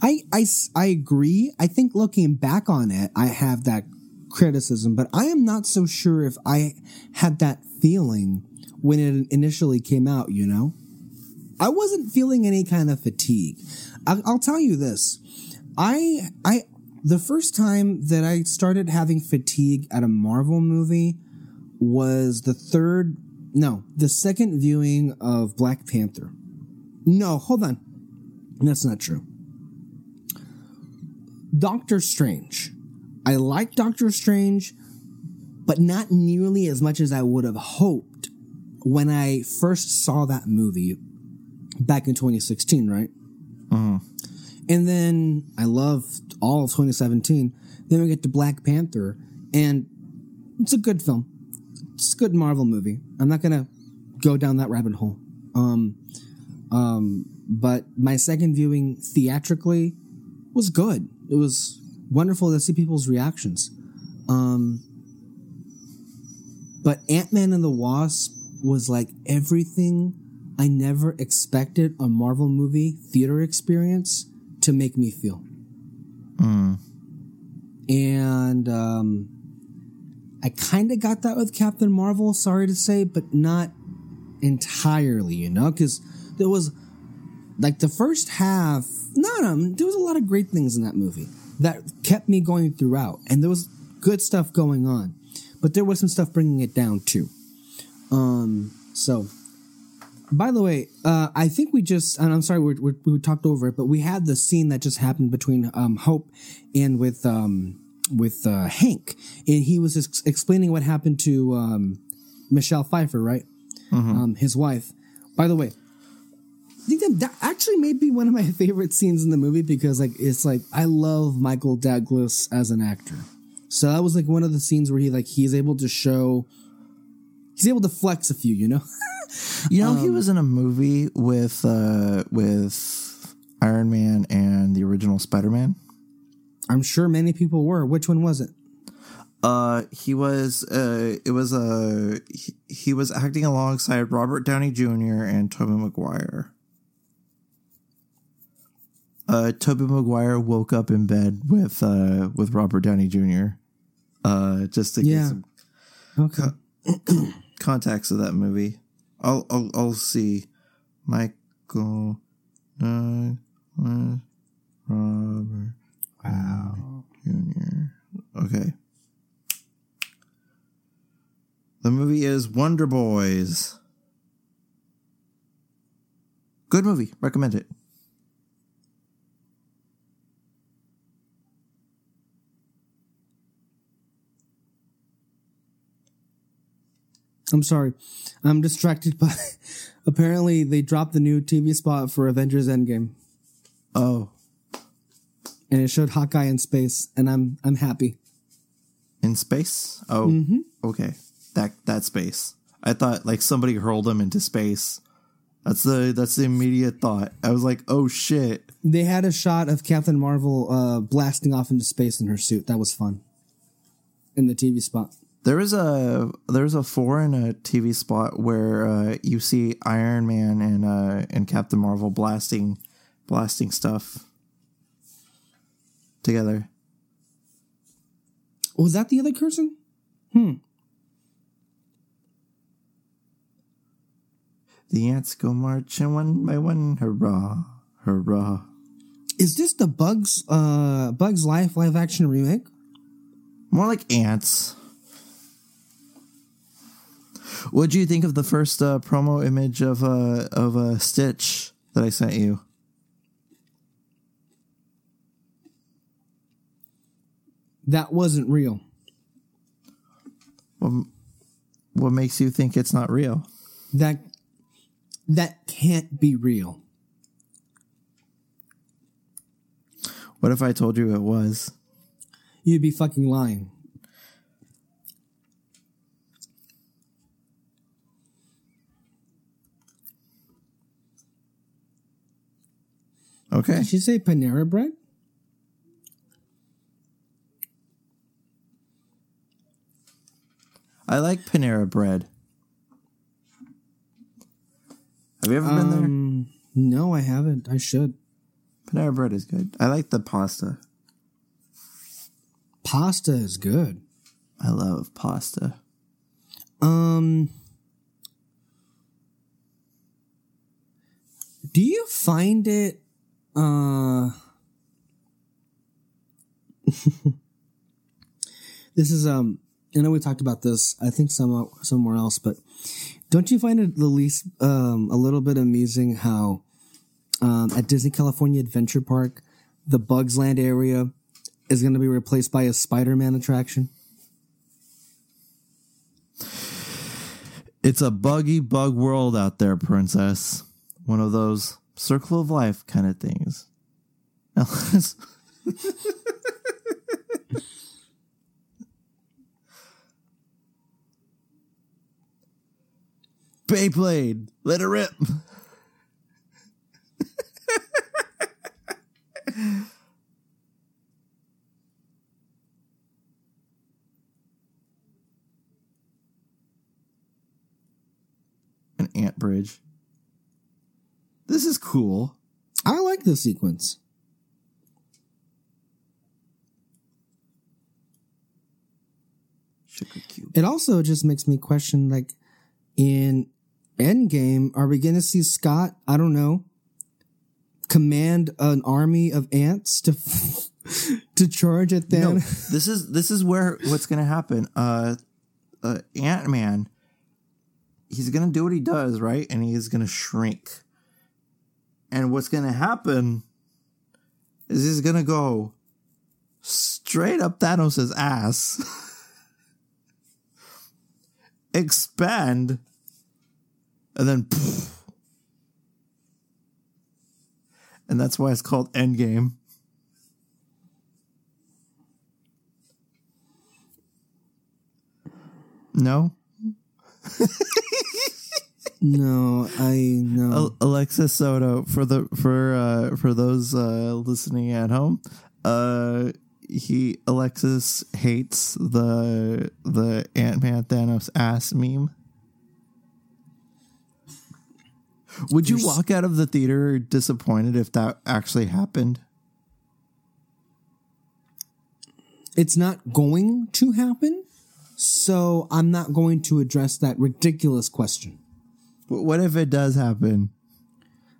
I, I, I agree. I think looking back on it, I have that criticism, but I am not so sure if I had that feeling when it initially came out, you know? I wasn't feeling any kind of fatigue. I, I'll tell you this. I, I, the first time that I started having fatigue at a Marvel movie was the third, no, the second viewing of Black Panther. No, hold on. That's not true. Doctor Strange. I like Doctor Strange, but not nearly as much as I would have hoped when I first saw that movie back in 2016, right? Mm-hmm. And then I loved all of 2017. Then we get to Black Panther, and it's a good film. It's a good Marvel movie. I'm not gonna go down that rabbit hole. Um, um, but my second viewing theatrically was good. It was wonderful to see people's reactions. Um, but Ant Man and the Wasp was like everything I never expected a Marvel movie theater experience to make me feel. And um, I kind of got that with Captain Marvel, sorry to say, but not entirely, you know, because there was like the first half, no, no, there was a lot of great things in that movie that kept me going throughout, and there was good stuff going on, but there was some stuff bringing it down too. Um, so by the way, uh, I think we just, and I'm sorry, we we we talked over it, but we had the scene that just happened between um, Hope and with um, with uh, Hank, and he was ex- explaining what happened to um, Michelle Pfeiffer, right? Um, his wife. By the way, I think that, that actually may be one of my [LAUGHS] favorite scenes in the movie because like it's like I love Michael Douglas as an actor. So that was like one of the scenes where he like he's able to show he's able to flex a few, you know? [LAUGHS] You know, he was in a movie with uh with Iron Man and the original Spider Man. I'm sure many people were. Which one was it? Uh, he was uh, it was a he, he was acting alongside Robert Downey Jr. and Tobey Maguire. Uh, Tobey Maguire woke up in bed with uh with Robert Downey Jr. Uh, just to Yeah. get some Okay. [CLEARS THROAT] context of that movie. I'll I'll, I'll see Michael Douglas, Robert Wow. Jr. Okay. The movie is Wonder Boys. Good movie. Recommend it. I'm sorry. I'm distracted by [LAUGHS] apparently they dropped the new TV spot for Avengers Endgame Oh, and it showed Hawkeye in space and I'm I'm happy. in space? Oh, okay. That that space. I thought like somebody hurled him into space. That's the that's the immediate thought. I was like, oh shit. They had a shot of Captain Marvel uh, blasting off into space in her suit. That was fun. in the TV spot. There is a there's a four in a TV spot where uh, you see Iron Man and uh, and Captain Marvel blasting blasting stuff together. Was that the other person? Hmm. The ants go marching one by one, hurrah, hurrah. Is this the Bugs uh Bugs Life live action remake? More like ants. What do you think of the first uh, promo image of uh, of uh, Stitch that I sent you? That wasn't real. What makes you think it's not real? That that can't be real. What if I told you it was? You'd be fucking lying. Okay. Did you say Panera bread? I like Panera bread. Have you ever been there? Um, no, I haven't. I should. Panera bread is good. I like the pasta. Pasta is good. I love pasta. Um, do you find it? Uh, [LAUGHS] this is um. I know we talked about this. I think some somewhere else, but don't you find it the least um a little bit amusing how um at Disney California Adventure Park the Bugs Land area is going to be replaced by a Spider-Man attraction? It's a buggy bug world out there, princess. One of those circle of life kind of things. Beyblade, let it rip. An ant bridge. This is cool. I like this sequence. It also just makes me question, like, in Endgame, are we going to see Scott? I don't know. Command an army of ants to [LAUGHS] to charge at them. No, this is this is where what's going to happen. Uh, uh Ant Man, he's going to do what he does, right? And he's going to shrink. And what's going to happen is he's going to go straight up Thanos' ass, [LAUGHS] expand, and then. [LAUGHS] And that's why it's called Endgame. No? [LAUGHS] No, I know. Al- Alexis Soto for the for uh for those uh listening at home uh he Alexis hates the the Ant-Man Thanos ass meme. Would you There's- walk out of the theater disappointed if that actually happened? It's not going to happen, so I'm not going to address that ridiculous question. But what if it does happen?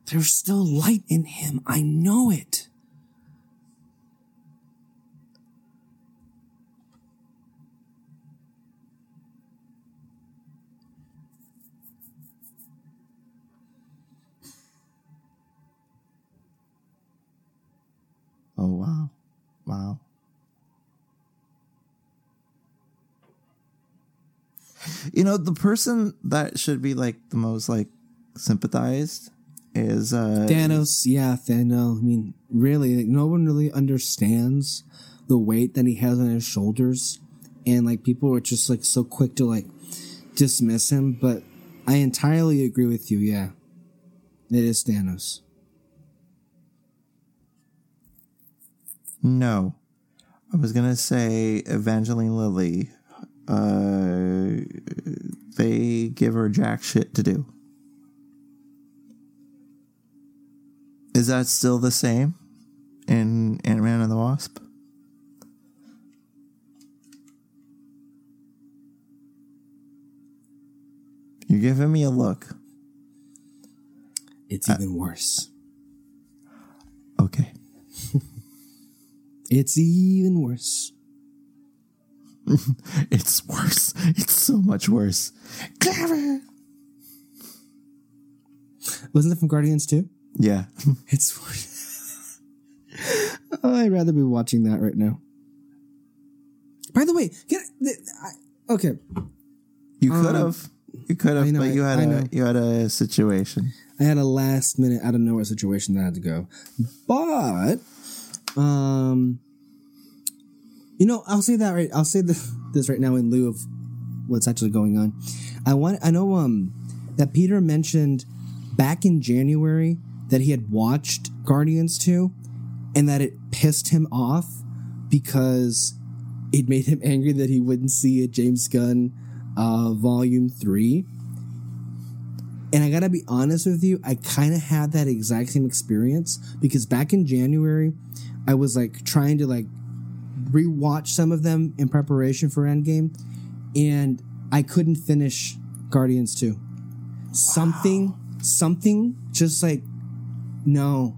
There's still light in him. I know it. Oh wow. Wow. You know, the person that should be like the most like sympathized is uh Thanos, yeah, Thanos. I mean, really, like, no one really understands the weight that he has on his shoulders, and like people are just like so quick to like dismiss him. But I entirely agree with you. Yeah, it is Thanos. no. I was gonna say Evangeline Lilly. Uh, they give her jack shit to do. Is that still the same in Ant Man and the Wasp? You're giving me a look. It's even worse. Okay. [LAUGHS] It's even worse. [LAUGHS] It's worse. It's so much worse. Clever. Wasn't it from Guardians too? Yeah. [LAUGHS] It's worse. oh, I'd rather be watching that right now. By the way, get, I, okay. You could Um, have. You could have, but you had I a you had a situation. I had a last minute out of nowhere situation that I had to go. But um you know, I'll say that right I'll say [LAUGHS] this, right now in lieu of what's actually going on. I want I know um that Peter mentioned back in January that he had watched Guardians 2 and that it pissed him off because it made him angry that he wouldn't see a James Gunn uh volume 3 and I gotta be honest with you, I kind of had that exact same experience because back in January, I was like trying to like rewatch some of them in preparation for Endgame, and I couldn't finish Guardians 2. Something, something just like, no,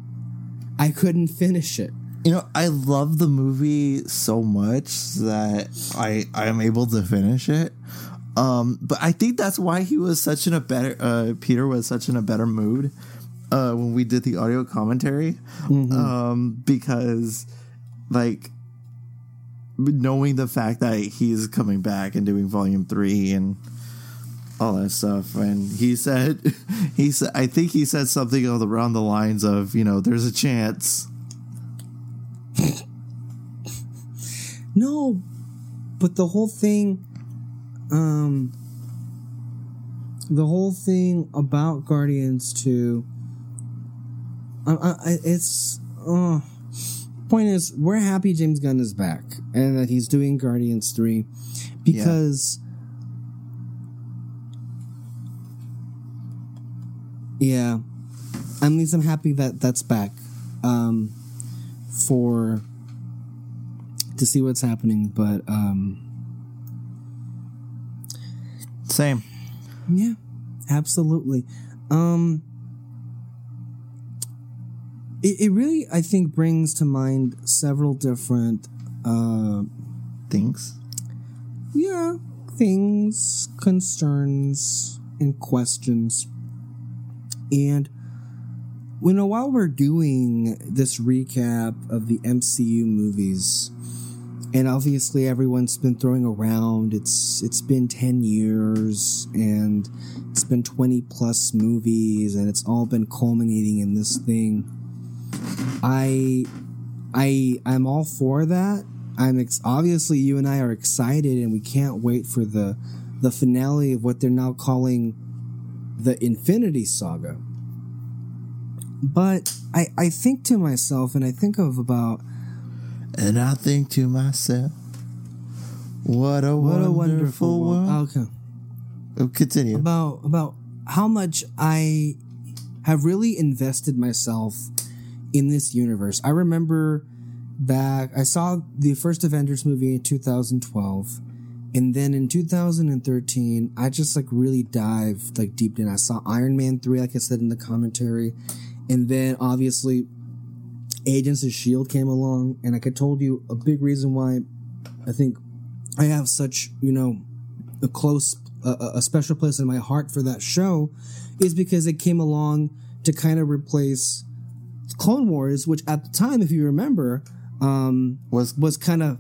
I couldn't finish it. You know, I love the movie so much that I I am able to finish it. Um, but I think that's why he was such in a better uh, Peter was such in a better mood uh, when we did the audio commentary. Um, because like knowing the fact that he's coming back and doing volume three and all that stuff. And he said [LAUGHS] he said i think he said something around the lines of you know there's a chance. [LAUGHS] No, but the whole thing, um, the whole thing about Guardians 2, I, I, it's, uh, point is, we're happy James Gunn is back and that he's doing Guardians 3 because, yeah, at least I'm happy that that's back, um, for, to see what's happening, but um same. Yeah, absolutely. Um it, it really I think brings to mind several different uh things yeah, things, concerns and questions. And you know, while we're doing this recap of the MCU movies, and obviously everyone's been throwing around it's it's been 10 years and it's been 20 plus movies and it's all been culminating in this thing i i i'm all for that. I'm ex- obviously you and i are excited and we can't wait for the the finale of what they're now calling the infinity saga. But i i think to myself and i think of about and i think to myself what a, what wonderful, a wonderful world. world. Okay. Oh, continue. About about how much I have really invested myself in this universe. I remember back I saw the first Avengers movie in 2012 and then in 2013 I just like really dived like deep in. I saw Iron Man 3 like I said in the commentary and then obviously Agents of Shield came along and like I told you a big reason why I think I have such, you know, a close a, a special place in my heart for that show is because it came along to kind of replace Clone Wars, which at the time, if you remember, um, was was kind of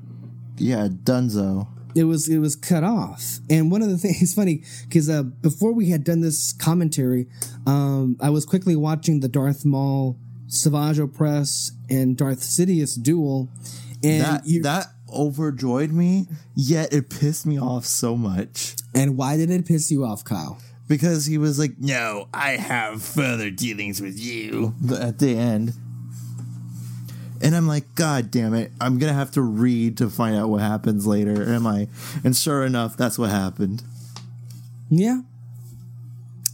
yeah dunzo it was it was cut off. And one of the things [LAUGHS] it's funny because uh, before we had done this commentary, um, I was quickly watching the Darth Maul, Savage Opress, and Darth Sidious duel, and that you, that overjoyed me yet it pissed me off so much and why did it piss you off, Kyle? Because he was like no i have further dealings with you at the end And I'm like, God damn it! I'm gonna have to read to find out what happens later. Am I? And sure enough, that's what happened. Yeah.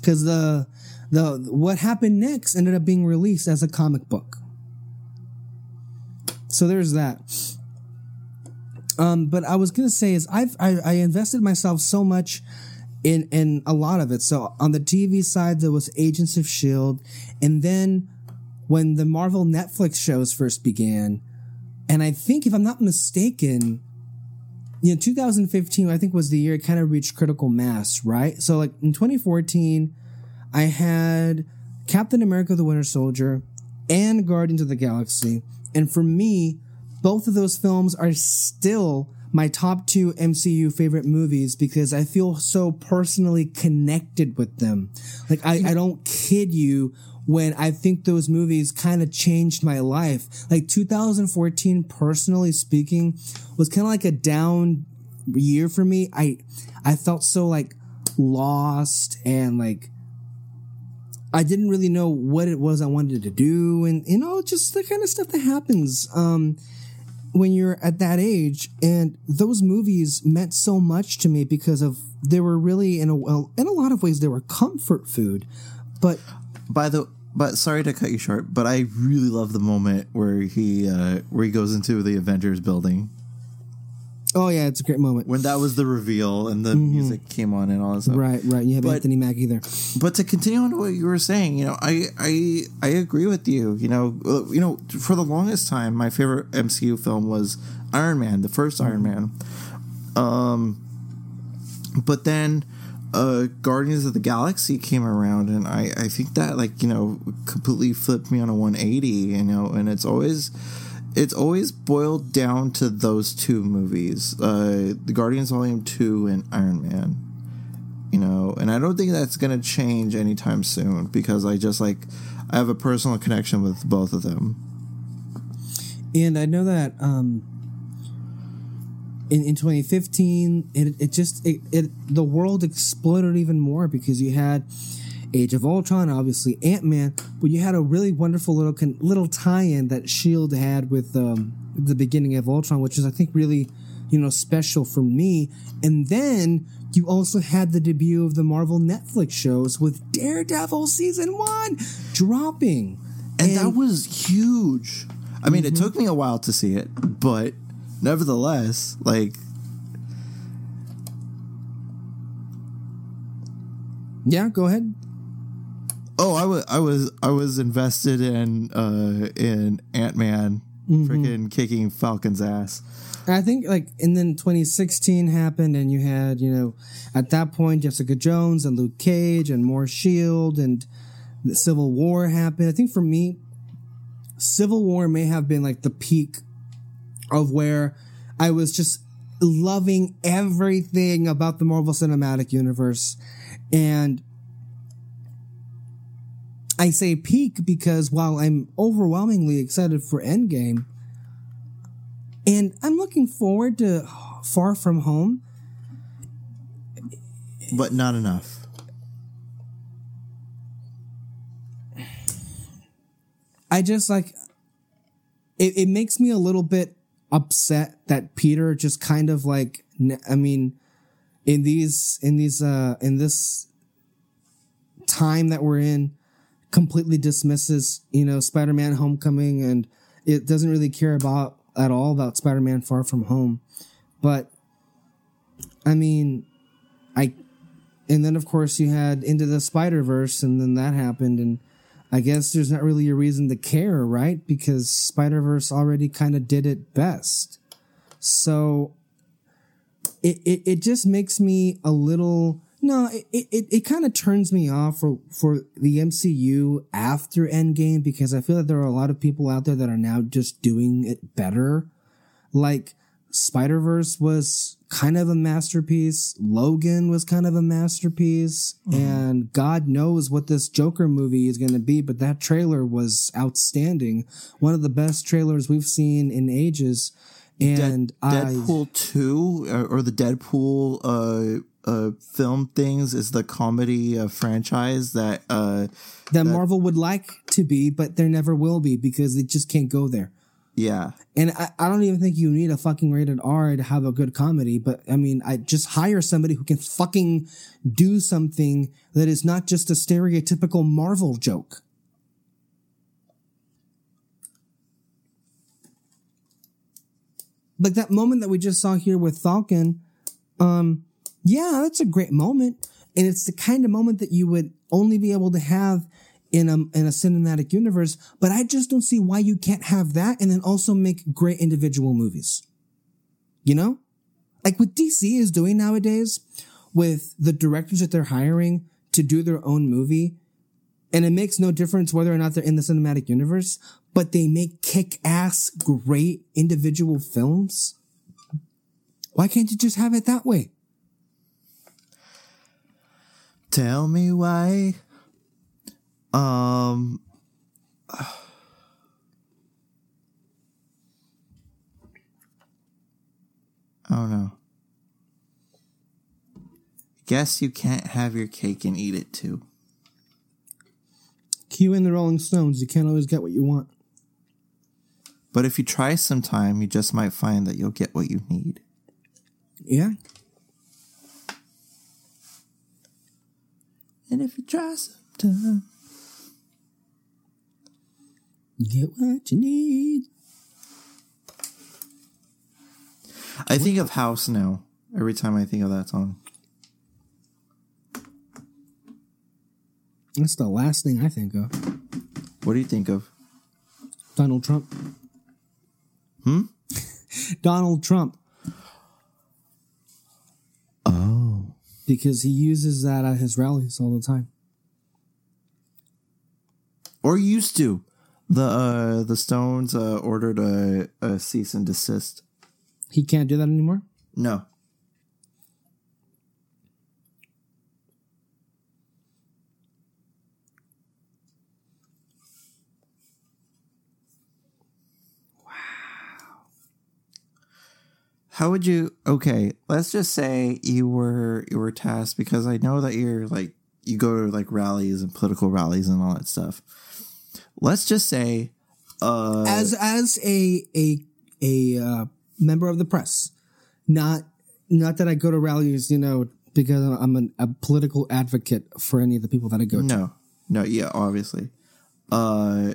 Because the the what happened next ended up being released as a comic book. So there's that. Um, but I was gonna say is I've I, I invested myself so much in in a lot of it. So on the TV side, there was Agents of Shield, and then when the Marvel Netflix shows first began, and I think if I'm not mistaken, you know, 2015 I think was the year it kind of reached critical mass, right? So like in 2014, I had Captain America: The Winter Soldier and Guardians of the Galaxy, and for me, both of those films are still my top two MCU favorite movies because I feel so personally connected with them. Like I, I don't kid you when I think those movies kind of changed my life. Like 2014, personally speaking, was kind of like a down year for me. I I felt so like lost and like I didn't really know what it was I wanted to do and you know just the kind of stuff that happens. Um when you're at that age and those movies meant so much to me because of they were really in a well in a lot of ways they were comfort food but by the but sorry to cut you short but i really love the moment where he uh where he goes into the avengers building oh yeah it's a great moment when that was the reveal and the mm-hmm. music came on and all that stuff right right you have but, anthony mackie there but to continue on to what you were saying you know i i i agree with you you know you know for the longest time my favorite mcu film was iron man the 1st mm-hmm. iron man um but then uh, Guardians of the Galaxy came around, and I, I think that like you know completely flipped me on a 180. You know, and it's always it's always boiled down to those two movies, uh, the Guardians Volume Two and Iron Man. You know, and I don't think that's going to change anytime soon because I just like I have a personal connection with both of them. And I know that um, in in 2015, it it just it, it the world exploded even more because you had Age of Ultron, obviously Ant Man, but you had a really wonderful little little tie-in that Shield had with um, the beginning of Ultron, which is I think really you know special for me. And then you also had the debut of the Marvel Netflix shows with Daredevil season one dropping, and, and that was huge. I mean, mm-hmm. it took me a while to see it, but nevertheless, like Yeah, go ahead. Oh, I was I was I was invested in uh in Ant Man mm-hmm. freaking kicking Falcon's ass. I think like and then 2016 happened and you had, you know, at that point Jessica Jones and Luke Cage and more Shield and the Civil War happened. I think for me Civil War may have been like the peak of where I was just loving everything about the Marvel Cinematic Universe and I say peak because while I'm overwhelmingly excited for Endgame, and I'm looking forward to Far From Home, but not enough. I just like it, it makes me a little bit upset that Peter just kind of like I mean in these in these uh in this time that we're in completely dismisses, you know, Spider-Man Homecoming and it doesn't really care about at all about Spider-Man Far From Home. But I mean, I and then of course you had Into the Spider-Verse and then that happened and I guess there's not really a reason to care, right? Because Spider-Verse already kind of did it best. So it, it, it just makes me a little no, it it, it kind of turns me off for for the MCU after Endgame because I feel that there are a lot of people out there that are now just doing it better. Like Spider Verse was kind of a masterpiece. Logan was kind of a masterpiece, mm-hmm. and God knows what this Joker movie is going to be. But that trailer was outstanding. One of the best trailers we've seen in ages. And Deadpool I, two or, or the Deadpool uh, uh, film things is the comedy uh, franchise that uh, that, that Marvel would like to be, but there never will be because it just can't go there. Yeah. And I, I don't even think you need a fucking rated R to have a good comedy, but I mean, I just hire somebody who can fucking do something that is not just a stereotypical Marvel joke. Like that moment that we just saw here with Falcon, um, yeah, that's a great moment. And it's the kind of moment that you would only be able to have in a in a cinematic universe, but I just don't see why you can't have that and then also make great individual movies. You know? Like what DC is doing nowadays with the directors that they're hiring to do their own movie, and it makes no difference whether or not they're in the cinematic universe, but they make kick-ass great individual films. Why can't you just have it that way? Tell me why. Um. I don't know. Guess you can't have your cake and eat it too. Cue in the Rolling Stones. You can't always get what you want. But if you try sometime, you just might find that you'll get what you need. Yeah. And if you try sometime, You get what you need. I think of House now every time I think of that song. That's the last thing I think of. What do you think of? Donald Trump. Hmm? [LAUGHS] Donald Trump. Because he uses that at his rallies all the time. Or used to. The uh the Stones uh ordered a, a cease and desist. He can't do that anymore? No. How would you okay, let's just say you were you were tasked because I know that you're like you go to like rallies and political rallies and all that stuff. Let's just say uh As as a a a uh, member of the press, not not that I go to rallies, you know, because I'm an, a political advocate for any of the people that I go to. No, no, yeah, obviously. Uh,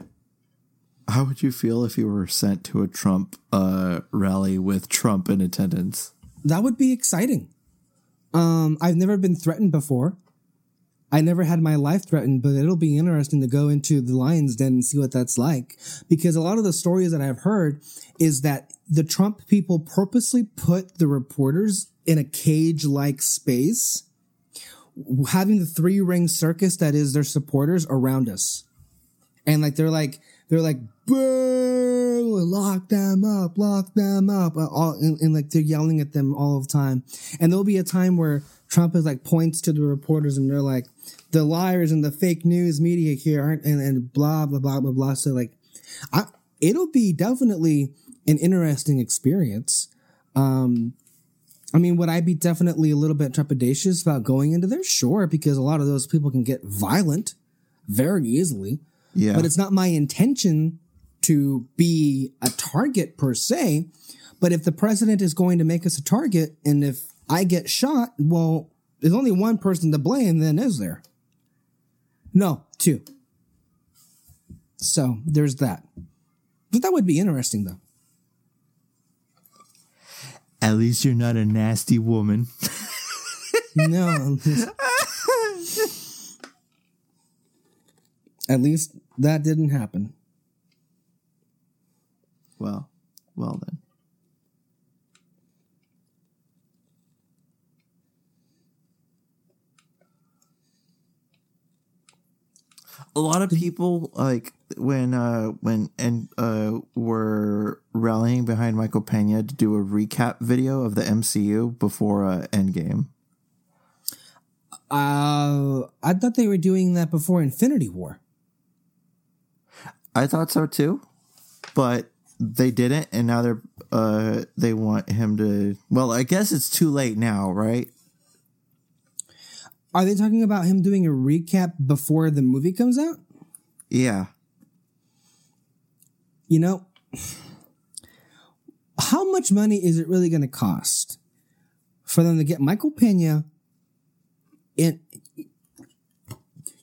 how would you feel if you were sent to a Trump uh, rally with Trump in attendance? That would be exciting. Um, I've never been threatened before. I never had my life threatened, but it'll be interesting to go into the lion's den and see what that's like. Because a lot of the stories that I've heard is that the Trump people purposely put the reporters in a cage like space, having the three ring circus that is their supporters around us. And like, they're like, they're like, boo, lock them up, lock them up. uh, All, and, and like they're yelling at them all the time. And there'll be a time where Trump is like points to the reporters and they're like, the liars and the fake news media here aren't, and, and blah, blah, blah, blah, blah. So like, I, it'll be definitely an interesting experience. Um, I mean, would I be definitely a little bit trepidatious about going into there? Sure, because a lot of those people can get violent very easily Yeah, but it's not my intention to be a target per se. But if the president is going to make us a target, and if I get shot, well, there's only one person to blame, then is there? No, two. So there's that. But that would be interesting, though. at least you're not a nasty woman. [LAUGHS] No. At least that didn't happen. well, well then. A lot of people like when uh when and uh were rallying behind Michael Pena to do a recap video of the MCU before uh Endgame. Uh, I thought they were doing that before Infinity War. I thought so too, but they didn't, and now they're uh they want him to. Well, I guess it's too late now, right? Are they talking about him doing a recap before the movie comes out? Yeah, You know, how much money is it really going to cost for them to get Michael Pena in?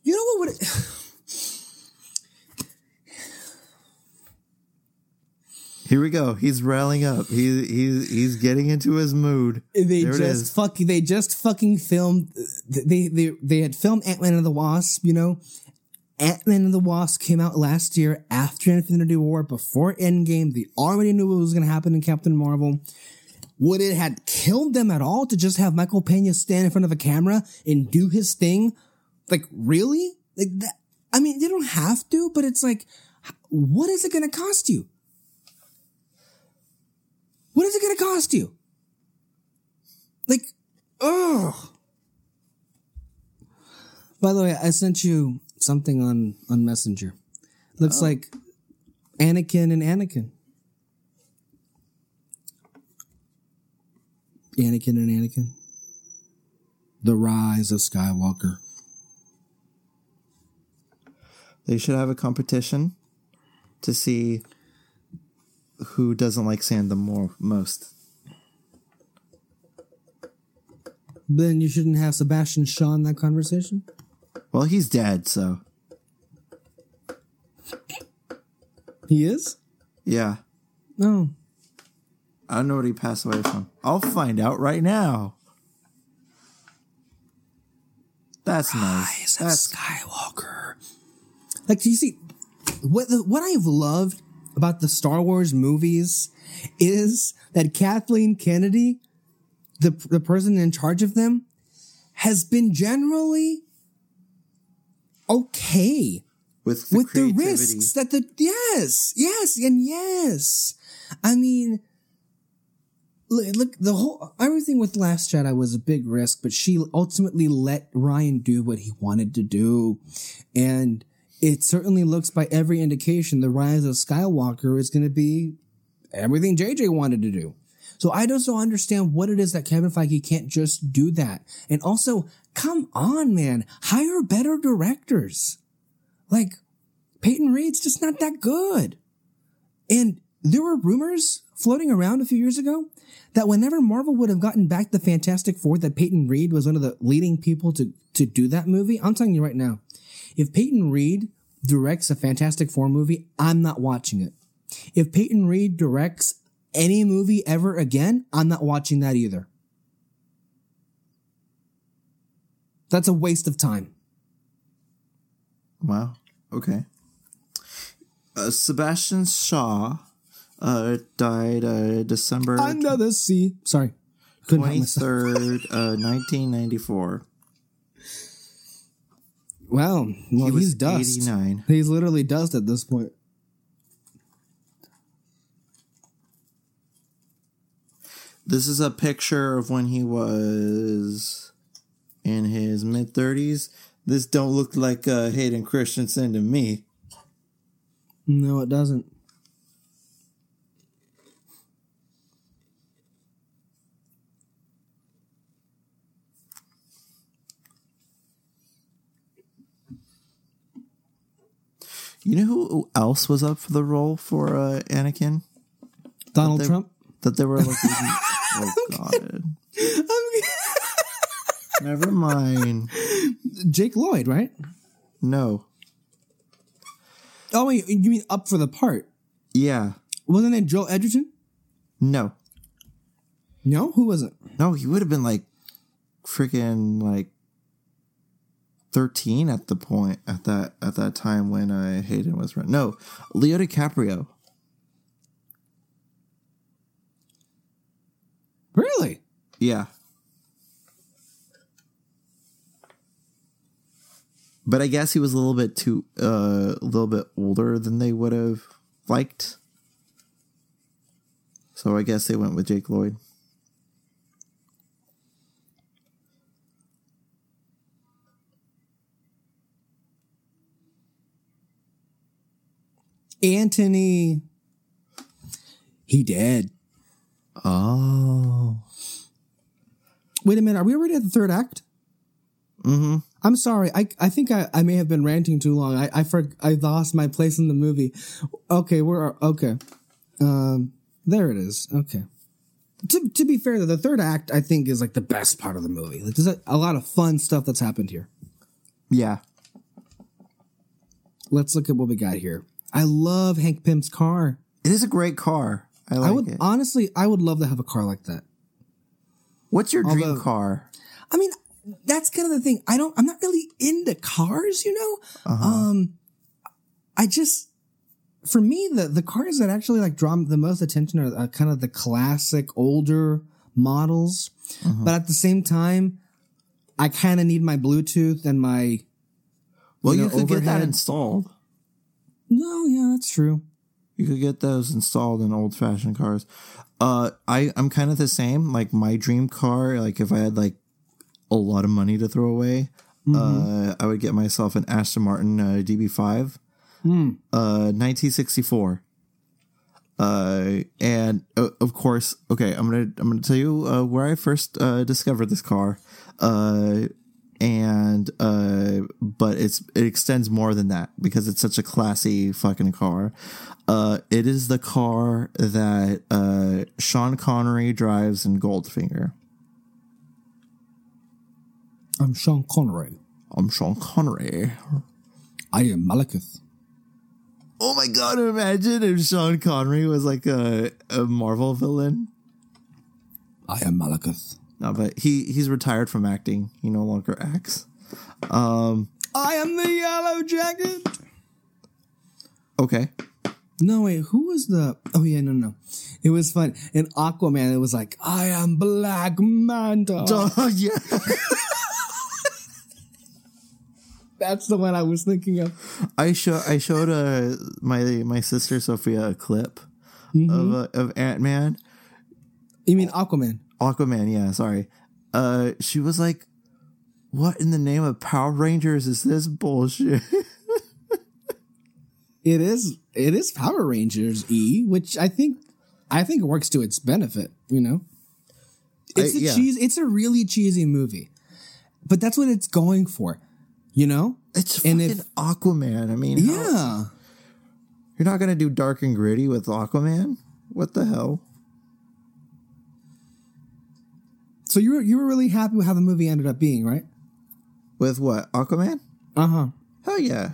You know what would it, Here we go. He's rallying up. He he's he's getting into his mood. they There just fuck they just fucking filmed they they they had filmed Ant-Man and the Wasp, you know. Ant-Man and the Wasp came out last year after Infinity War, before Endgame. They already knew what was going to happen in Captain Marvel. Would it had killed them at all to just have Michael Pena stand in front of a camera and do his thing? Like, really? Like that? I mean, they don't have to, but it's like, what is it going to cost you? What is it going to cost you? Like, oh. By the way, I sent you something on on Messenger. Looks oh. like Anakin and Anakin. Anakin and Anakin. The Rise of Skywalker. They should have a competition to see who doesn't like sand the more most. Then you shouldn't have Sebastian Shaw in that conversation. Well, he's dead, so He is? yeah. No. I don't know what he passed away from. I'll find out right now. That's ah, nice. That's Skywalker. Like, do you see what the, what I've loved about the Star Wars movies is that Kathleen Kennedy, the the person in charge of them, has been generally okay with the with the risks that the yes, yes, and yes. I mean, look, look, the whole everything with Last Jedi was a big risk, but she ultimately let Ryan do what he wanted to do, and it certainly looks by every indication the Rise of Skywalker is going to be everything JJ wanted to do. So I just don't understand what it is that Kevin Feige can't just do that. And also, come on, man, hire better directors. Like, Peyton Reed's just not that good. And there were rumors floating around a few years ago that whenever Marvel would have gotten back the Fantastic Four, that Peyton Reed was one of the leading people to, to do that movie. I'm telling you right now, if Peyton Reed directs a Fantastic Four movie, I'm not watching it. If Peyton Reed directs any movie ever again, I'm not watching that either. That's a waste of time. Wow. Okay. Uh, Sebastian Shaw uh, died uh, December Under the sea. Sorry. Twenty third, uh, nineteen ninety four. Wow. Well, He was he's dust. 89. He's literally dust at this point. This is a picture of when he was in his mid thirties. This don't look like uh, Hayden Christensen to me. No, it doesn't. You know who else was up for the role for uh, Anakin? Donald they- Trump. That they were looking. [LAUGHS] oh God! [LAUGHS] Never mind. Jake Lloyd, right? No. Oh, wait, you mean up for the part? Yeah. Wasn't it Joel Edgerton? No. No, who was it? No. He would have been like freaking like thirteen at the point at that at that time when uh, Hayden was running. No, Leo DiCaprio. Really? Yeah. But I guess he was a little bit too uh, a little bit older than they would have liked. So I guess they went with Jake Lloyd. Anthony. He dead. Oh. Wait a minute. Are we already at the third act? Mm-hmm. I'm sorry. I I think I, I may have been ranting too long. I I for, I lost my place in the movie. Okay, we're okay. Um, There it is. Okay. To, to be fair, though, the third act I think is like the best part of the movie. Like, there's a, a lot of fun stuff that's happened here. Yeah. Let's look at what we got here. I love Hank Pym's car. It is a great car. I like I would it. honestly, I would love to have a car like that. What's your dream car? I mean, that's kind of the thing. I don't. I'm not really into cars, you know. Uh-huh. Um, I just, for me, the the cars that actually like draw the most attention are uh, kind of the classic older models. Uh-huh. But at the same time, I kind of need my Bluetooth and my. Well, you you, know, could get that installed. No, yeah, that's true. You could get those installed in old fashioned cars. Uh, I I'm kind of the same. Like my dream car, like if I had like a lot of money to throw away, uh, I would get myself an Aston Martin uh, DB5, uh, 1964. Uh, and uh, of course, okay, I'm gonna I'm gonna tell you uh, where I first uh, discovered this car. Uh, and uh but it's it extends more than that because it's such a classy fucking car uh it is the car that uh sean connery drives in goldfinger I'm Sean Connery. i'm sean connery I am Malekith. oh my god imagine if sean connery was like a, a marvel villain I am Malekith. No but he he's retired from acting he no longer acts I am the Yellowjacket. okay No, wait, who was the. Oh, yeah, no, no. It was fun. In Aquaman, it was like, I am Black Manta. oh yeah [LAUGHS] That's the one I was thinking of. I show I showed uh, my my sister Sophia a clip of uh, of Ant Man, You mean Aquaman? Aquaman. Yeah, sorry. Uh, she was like, "What in the name of Power Rangers is this bullshit?" [LAUGHS] It is. It is Power Rangers E, which I think, I think works to its benefit. You know, it's I- a yeah. cheese. It's a really cheesy movie, but that's what it's going for. You know? It's And fucking if- Aquaman. I mean, how- Yeah. you're not gonna do dark and gritty with Aquaman. What the hell? So you were you were really happy with how the movie ended up being, right? With what Aquaman? Uh huh. Hell yeah.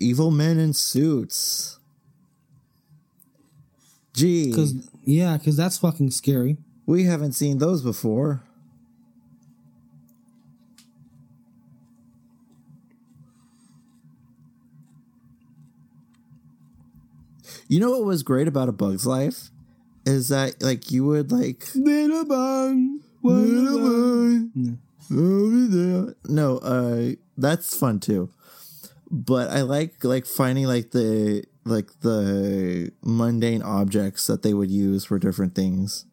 Evil men in suits. Gee, Because yeah, because that's fucking scary. we haven't seen those before. You know what was great about A Bug's Life is that like you would like Little bun. no, uh, that's fun too. But I like like finding like the like the mundane objects that they would use for different things.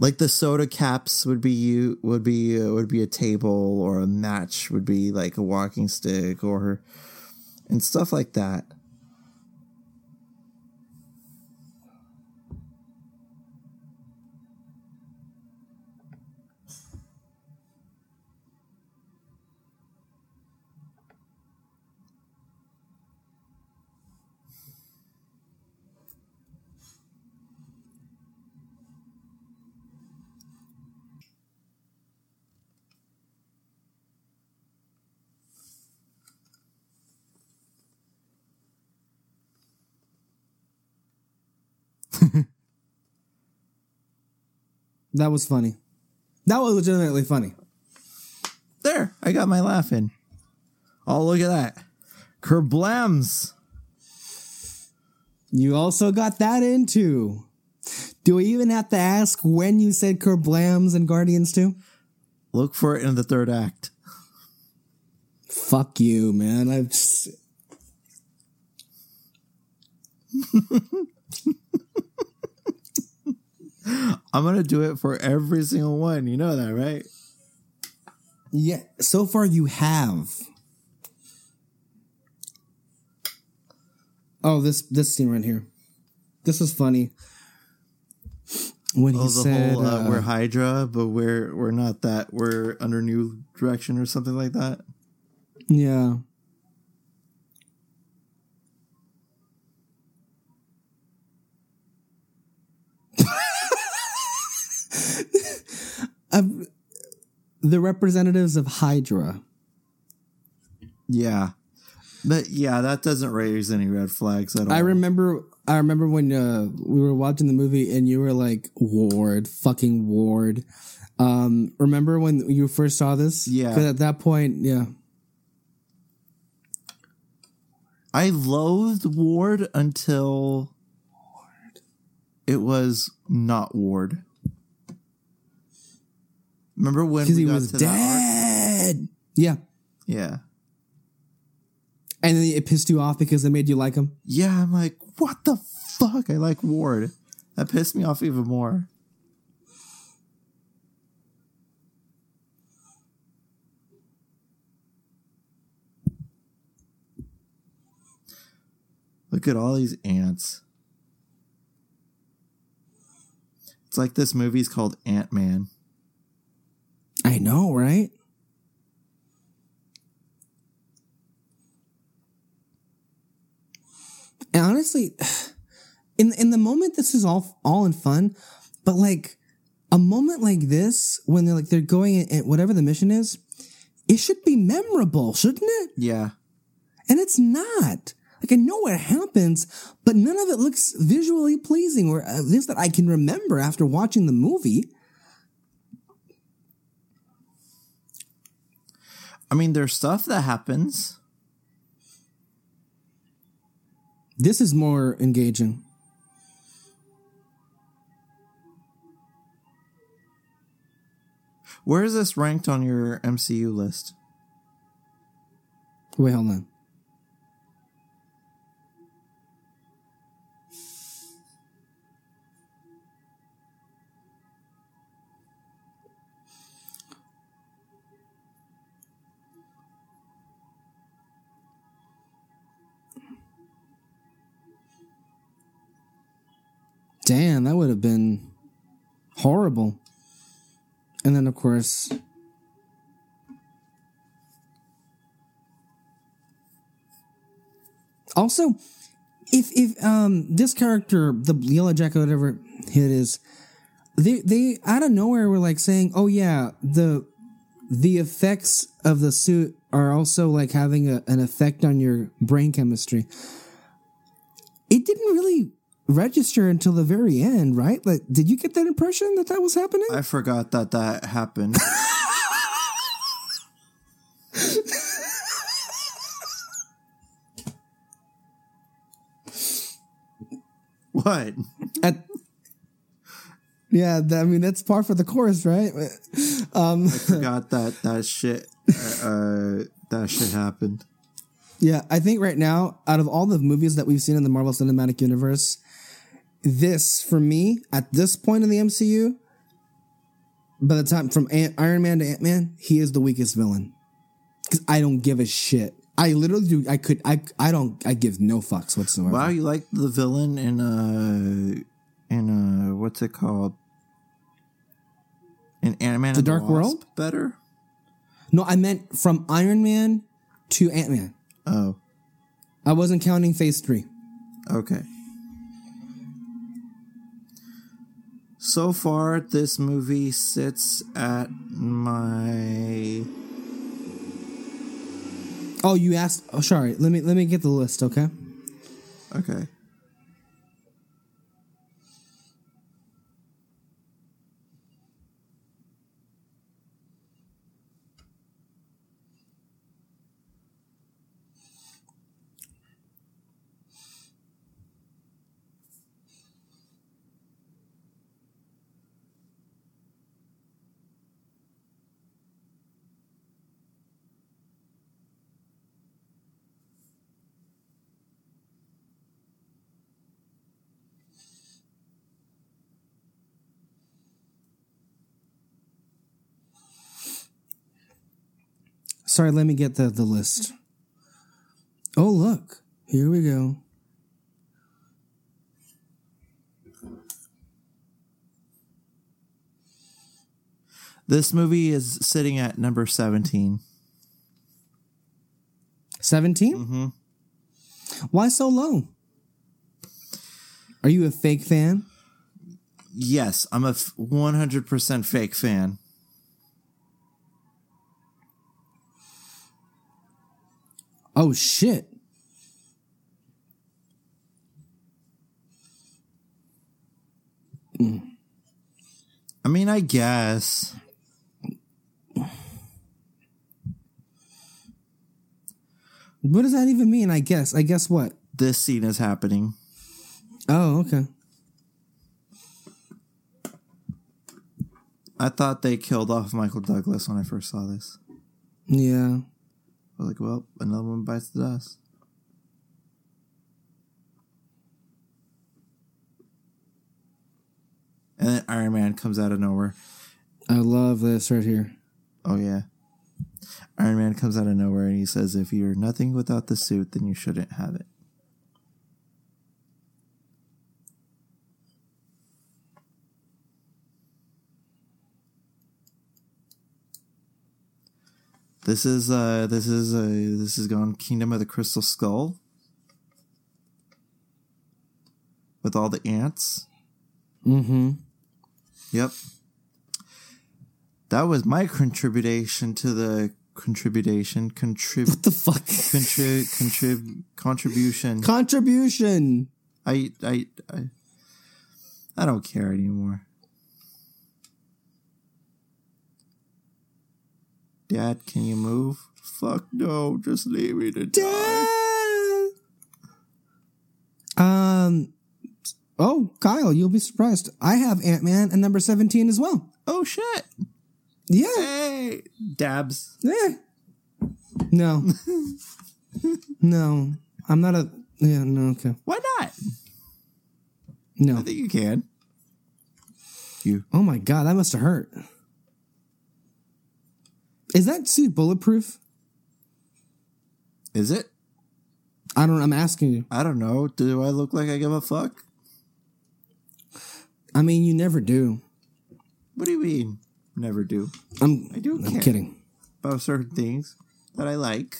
Like the soda caps would be you would be uh, would be a table, or a match would be like a walking stick, or and stuff like that. That was funny. That was legitimately funny. There, I got my laugh in. Oh, look at that. Kerblams. You also got that into. Do we even have to ask when you said Kerblams and Guardians 2? Look for it in the third act. Fuck you, man. I've s- [LAUGHS] I'm gonna do it for every single one. You know that, right? yeah. So far, you have. Oh, this this scene right here. This is funny. when he Oh, said whole uh, uh, we're Hydra, but we're we're not that. We're under new direction or something like that. yeah. [LAUGHS] Of the representatives of Hydra. Yeah, but yeah, that doesn't raise any red flags at all. I remember I remember when uh, we were watching the movie and you were like Ward, fucking Ward. Um, remember when you first saw this? Yeah. at that point, yeah. I loathed Ward until it was not Ward. Remember when Because he got was dead. Yeah. Yeah, And then it pissed you off because they made you like him. yeah. I'm like, what the fuck? I like Ward. That pissed me off even more. Look at all these ants. It's like this movie's called Ant Man. I know, right? And honestly, [SIGHS] in in the moment, this is all all in fun, but like a moment like this, when they're like they're going in, whatever the mission is, it should be memorable, shouldn't it? Yeah. And it's not. Like I know what happens, but none of it looks visually pleasing, or uh, at least that I can remember after watching the movie. I mean, there's stuff that happens. This is more engaging. Where is this ranked on your MCU list? Wait, hold on. Damn, that would have been horrible. And then, of course, Also, if if um this character, the Yellowjacket, whatever it is, they they out of nowhere were like saying, "Oh yeah, the the effects of the suit are also like having a, an effect on your brain chemistry." It didn't really register until the very end, right? Like, did you get that impression that that was happening? I forgot that that happened. [LAUGHS] what? At, yeah, I mean that's par for the course, right? Um, Forgot that that shit. Uh, uh, that shit happened. Yeah, I think right now, out of all the movies that we've seen in the Marvel Cinematic Universe, this for me at this point in the MCU, by the time from Ant- Iron Man to Ant Man, he is the weakest villain because I don't give a shit. I literally do. I could. I. I don't. I give no fucks whatsoever. Wow, you like the villain in uh in uh what's it called? In Ant Man The Dark World? better? No, I meant from Iron Man to Ant Man. Oh, I wasn't counting Phase Three. okay. So far, this movie sits at my Oh, you asked. Oh, sorry. Let me let me get the list. Okay. okay. Sorry. Let me get the the list. Oh look, here we go. This movie is sitting at number 17. 17? Mm-hmm. Why so low? Are you a fake fan? Yes, I'm a f- 100% fake fan. Oh shit. I mean, I guess. What does that even mean? I guess. I guess what? This scene is happening. Oh, okay. I thought they killed off Michael Douglas when I first saw this. Yeah. I was like, well, another one bites the dust. And then Iron Man comes out of nowhere. I love this right here. Oh, yeah. Iron Man comes out of nowhere and he says, if you're nothing without the suit, then you shouldn't have it. This is uh this is uh this is gone Kingdom of the Crystal Skull with all the ants. Mm-hmm. Yep. That was my contribution to the contribution contrib What the fuck? contrib contrib contribution. Contribution. I I I I don't care anymore. Dad, can you move? Fuck no, just leave me to die. Um. Oh, Kyle, you'll be surprised. I have Ant Man and number seventeen as well. Oh shit. Yeah. Hey, dabs. Yeah. No. [LAUGHS] no. I'm not a. Yeah. No. Okay. Why not? No. I think you can. You Oh my god, that must have hurt. Is that suit bulletproof? is it? I don't. I'm asking you. I don't know. Do I look like I give a fuck? I mean, you never do. What do you mean? Never do. I'm. I do I'm kidding. About certain things that I like.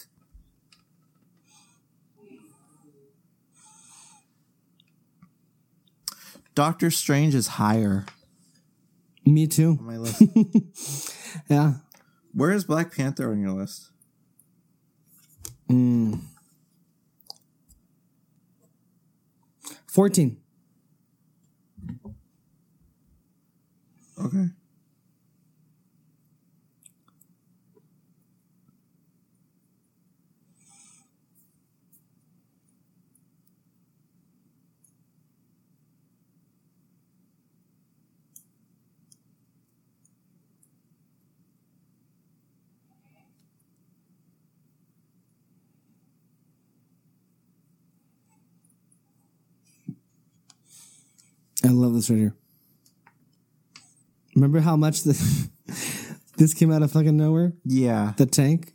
Doctor Strange is higher Me too. on my list. [LAUGHS] Yeah. Where is Black Panther on your list? Hmm. Fourteen. Okay. I love this right here. Remember how much this [LAUGHS] this came out of fucking nowhere? Yeah. The tank.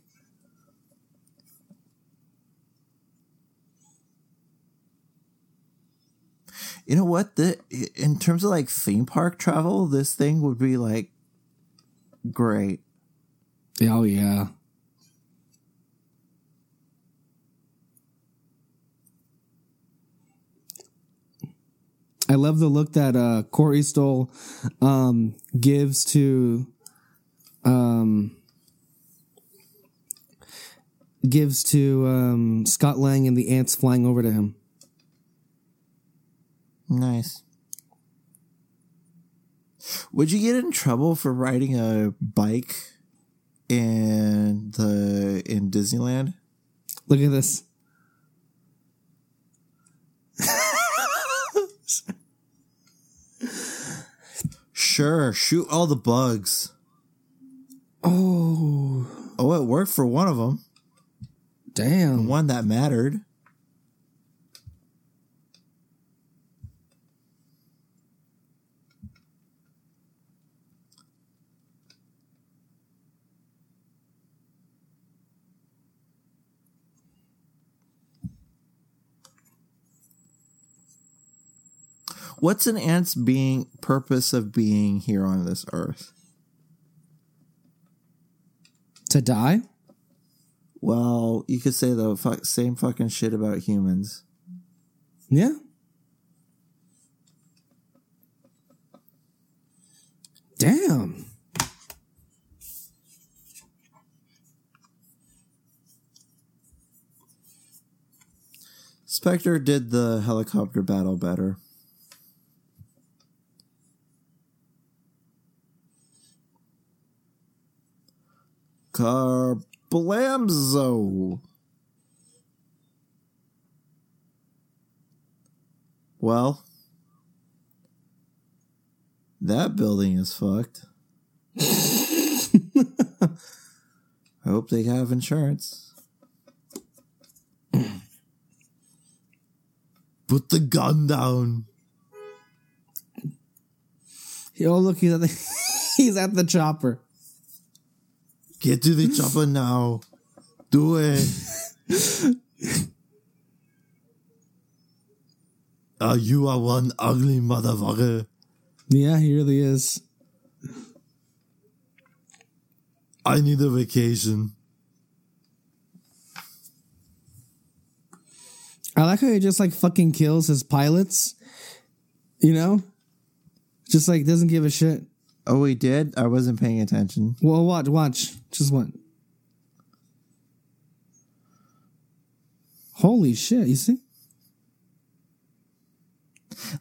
You know what? The in terms of like theme park travel, this thing would be like great. Oh yeah. I love the look that uh, Corey Stoll um, gives to um, gives to um, Scott Lang and the ants flying over to him. Nice. Would you get in trouble for riding a bike in the in Disneyland? Look at this. Sure, shoot all the bugs. Oh, Oh, it worked for one of them. damn. The One that mattered. What's an ant's being purpose of being here on this earth? To die? Well, you could say the fu- same fucking shit about humans. Yeah. Damn. Spectre did the helicopter battle better. Carblamzo. Well, that building is fucked. [LAUGHS] I hope they have insurance. [CLEARS THROAT] Put the gun down. Oh, look, he's at the, [LAUGHS] he's at the chopper. Get to the [LAUGHS] chopper now. Do it. Ah, you are one ugly motherfucker. Yeah, he really is. I need a vacation. I like how he just like fucking kills his pilots. You know? Just like doesn't give a shit. Oh, he did? I wasn't paying attention. Well, watch, watch. Just what? Holy shit, you see?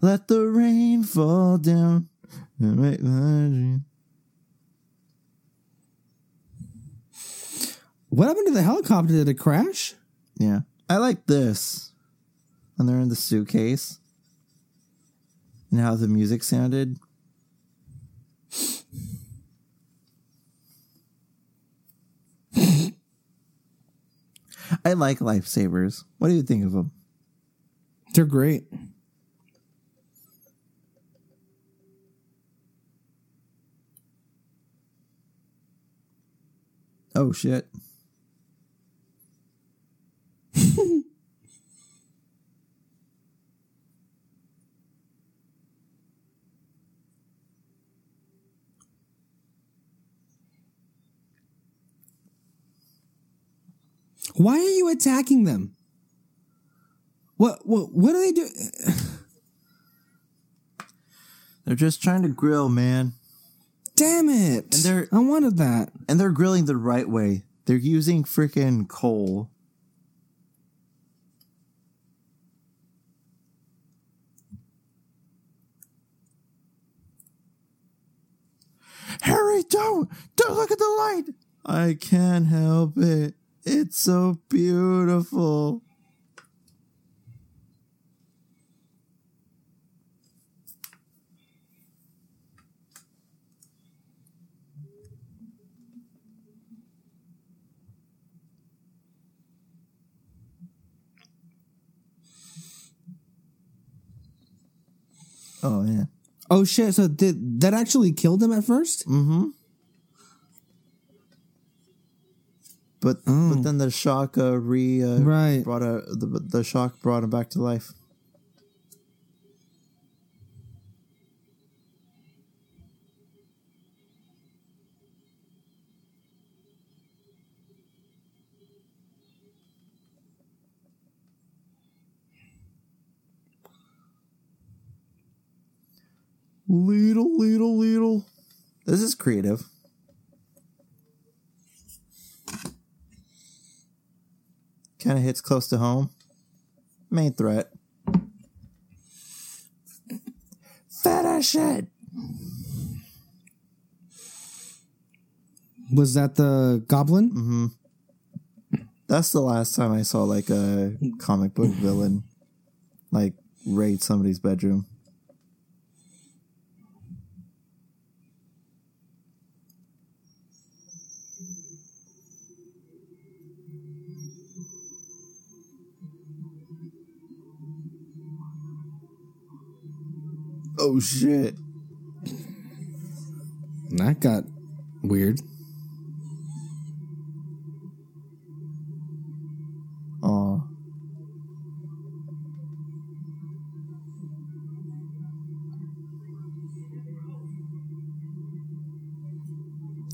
Let the rain fall down and make my dream. What happened to the helicopter? Did it crash? Yeah. I like this. When they're in the suitcase. And how the music sounded. I like lifesavers. What do you think of them? They're great. Oh shit. [LAUGHS] Why are you attacking them? What what what do they do? [SIGHS] They're just trying to grill, man. Damn it. And they're- I wanted that. And they're grilling the right way. They're using freaking coal. Harry, don't! Don't look at the light! I can't help it. It's so beautiful. Oh, yeah. Oh shit, so did that actually killed him at first? Mm-hmm. But Oh. but then the shock uh, re uh, Right. brought a the the shock brought him back to life. Little, little, little. This is creative. Kind of hits close to home. Main threat. Finish it. Was that the goblin? Mm-hmm. That's the last time I saw like a comic book villain like raid somebody's bedroom. Oh shit. That got weird. Aw.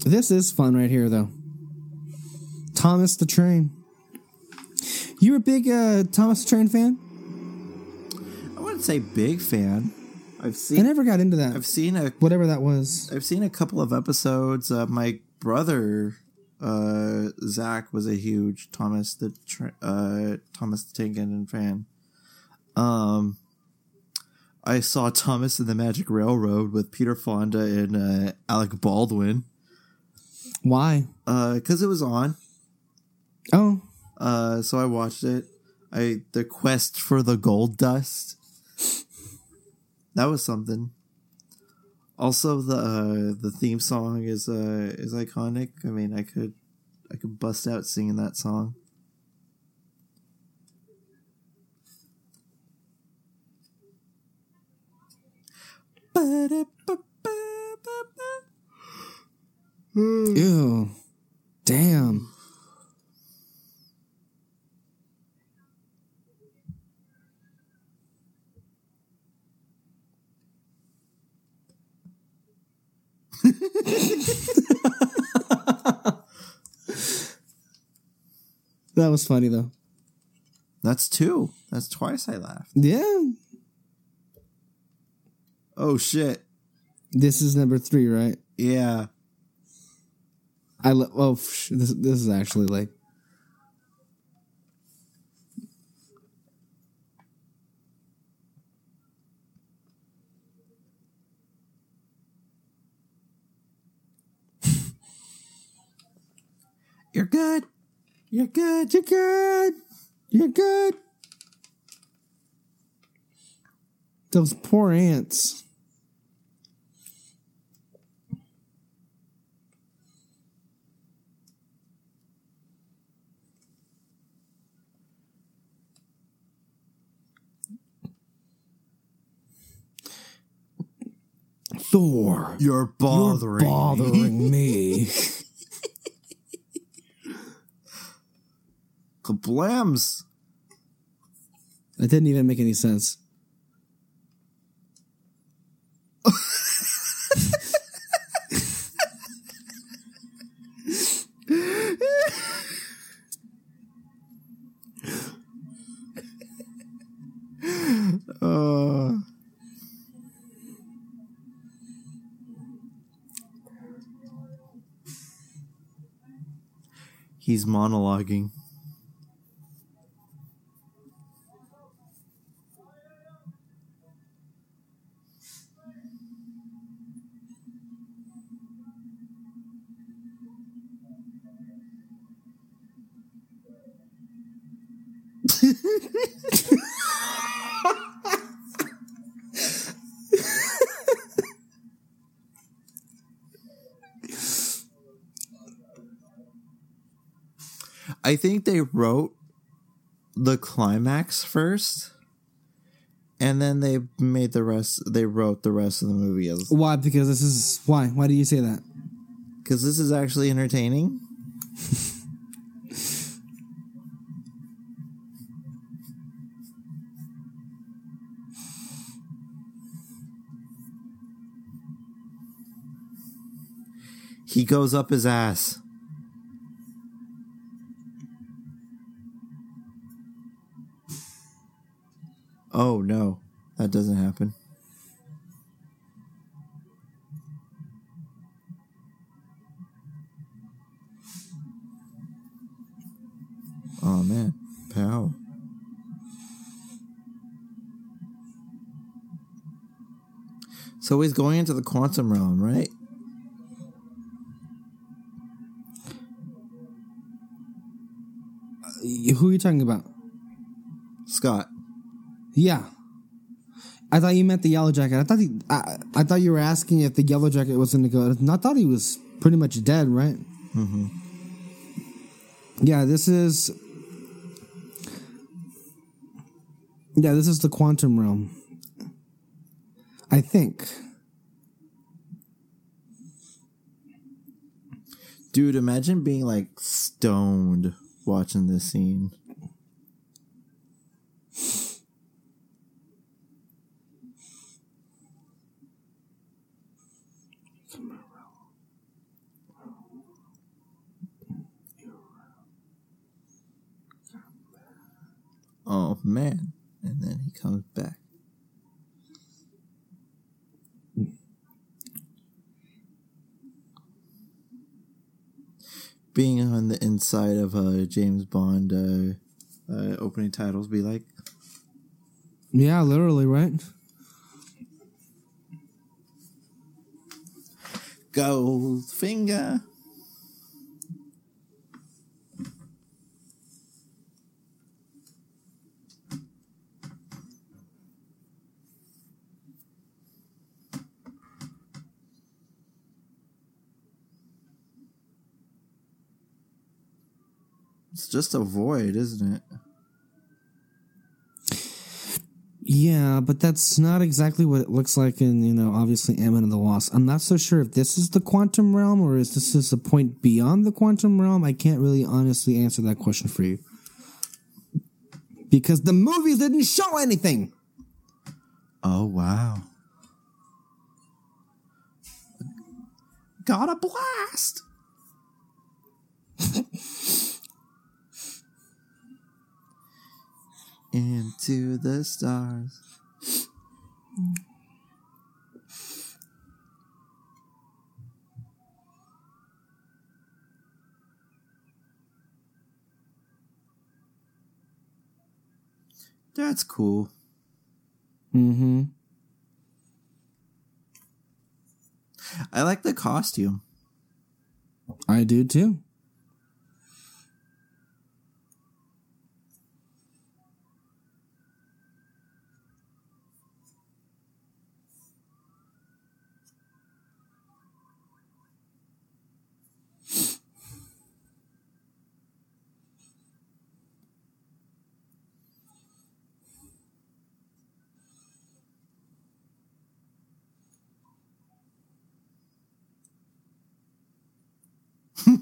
This is fun right here though. Thomas the Train. You're a big uh, Thomas the Train fan? I wouldn't say big fan. I've I never got into that. I've seen a Whatever that was. I've seen a couple of episodes. Uh, my brother uh, Zach was a huge Thomas the uh, Thomas the Tank Engine fan. Um, I saw Thomas and the Magic Railroad with Peter Fonda and uh, Alec Baldwin Why? because it was on. Oh, Uh, so I watched it. I the quest for the gold dust. That was something. Also, the uh, the theme song is uh, is iconic. I mean, I could I could bust out singing that song. ew. Damn. [LAUGHS] that was funny though. That's two. That's twice I laughed. Yeah. Oh shit! This is number three, right? Yeah. I lo- oh this this is actually like You're good. You're good. you're good, you're good. Those poor ants. Thor, You're bothering. you're bothering me. [LAUGHS] [LAUGHS] Kablams. That didn't even make any sense. Uh, he's monologuing. They wrote the climax first, and then they made the rest. They wrote the rest of the movie as Why? Because this is why. Why do you say that? because this is actually entertaining. he goes up his ass. Oh no, that doesn't happen. Oh man, pow. So he's going into the quantum realm, right? Who are you talking about? Scott. Yeah. I thought you meant the Yellowjacket. I thought he, I, I thought you were asking if the Yellowjacket was going to go. I thought he was pretty much dead, right? Mm-hmm. Yeah, this is. Yeah, this is the quantum realm. I think. Dude, imagine being like stoned watching this scene. Oh man. And then he comes back. Being on the inside of uh, James Bond uh, uh, opening titles be like? Yeah, literally, right? Goldfinger. It's just a void, isn't it? Yeah, but that's not exactly what it looks like in, you know, obviously Ant-Man and the Lost. I'm not so sure if this is the quantum realm or is this is a point beyond the quantum realm. I can't really honestly answer that question for you. Because the movies didn't show anything. Oh, wow. Got a blast! [LAUGHS] Into the stars. That's cool. Mm-hmm. I like the costume. I do too.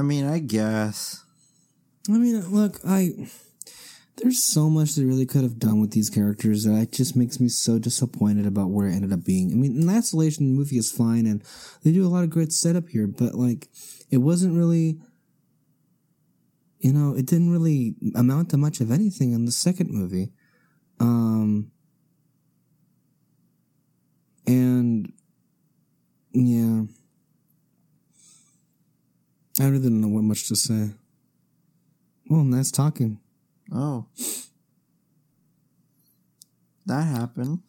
I mean, I guess. I mean, look, I there's so much they really could have done with these characters that it just makes me so disappointed about where it ended up being. I mean, in isolation, the movie is fine and they do a lot of great setup here, but like, it wasn't really, you know, it didn't really amount to much of anything in the second movie. Um, and yeah, I really don't know what much to say. Well, nice talking. Oh. That happened.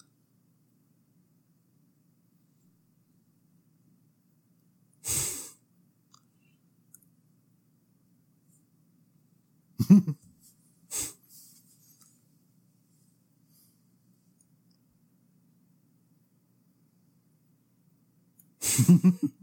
[LAUGHS]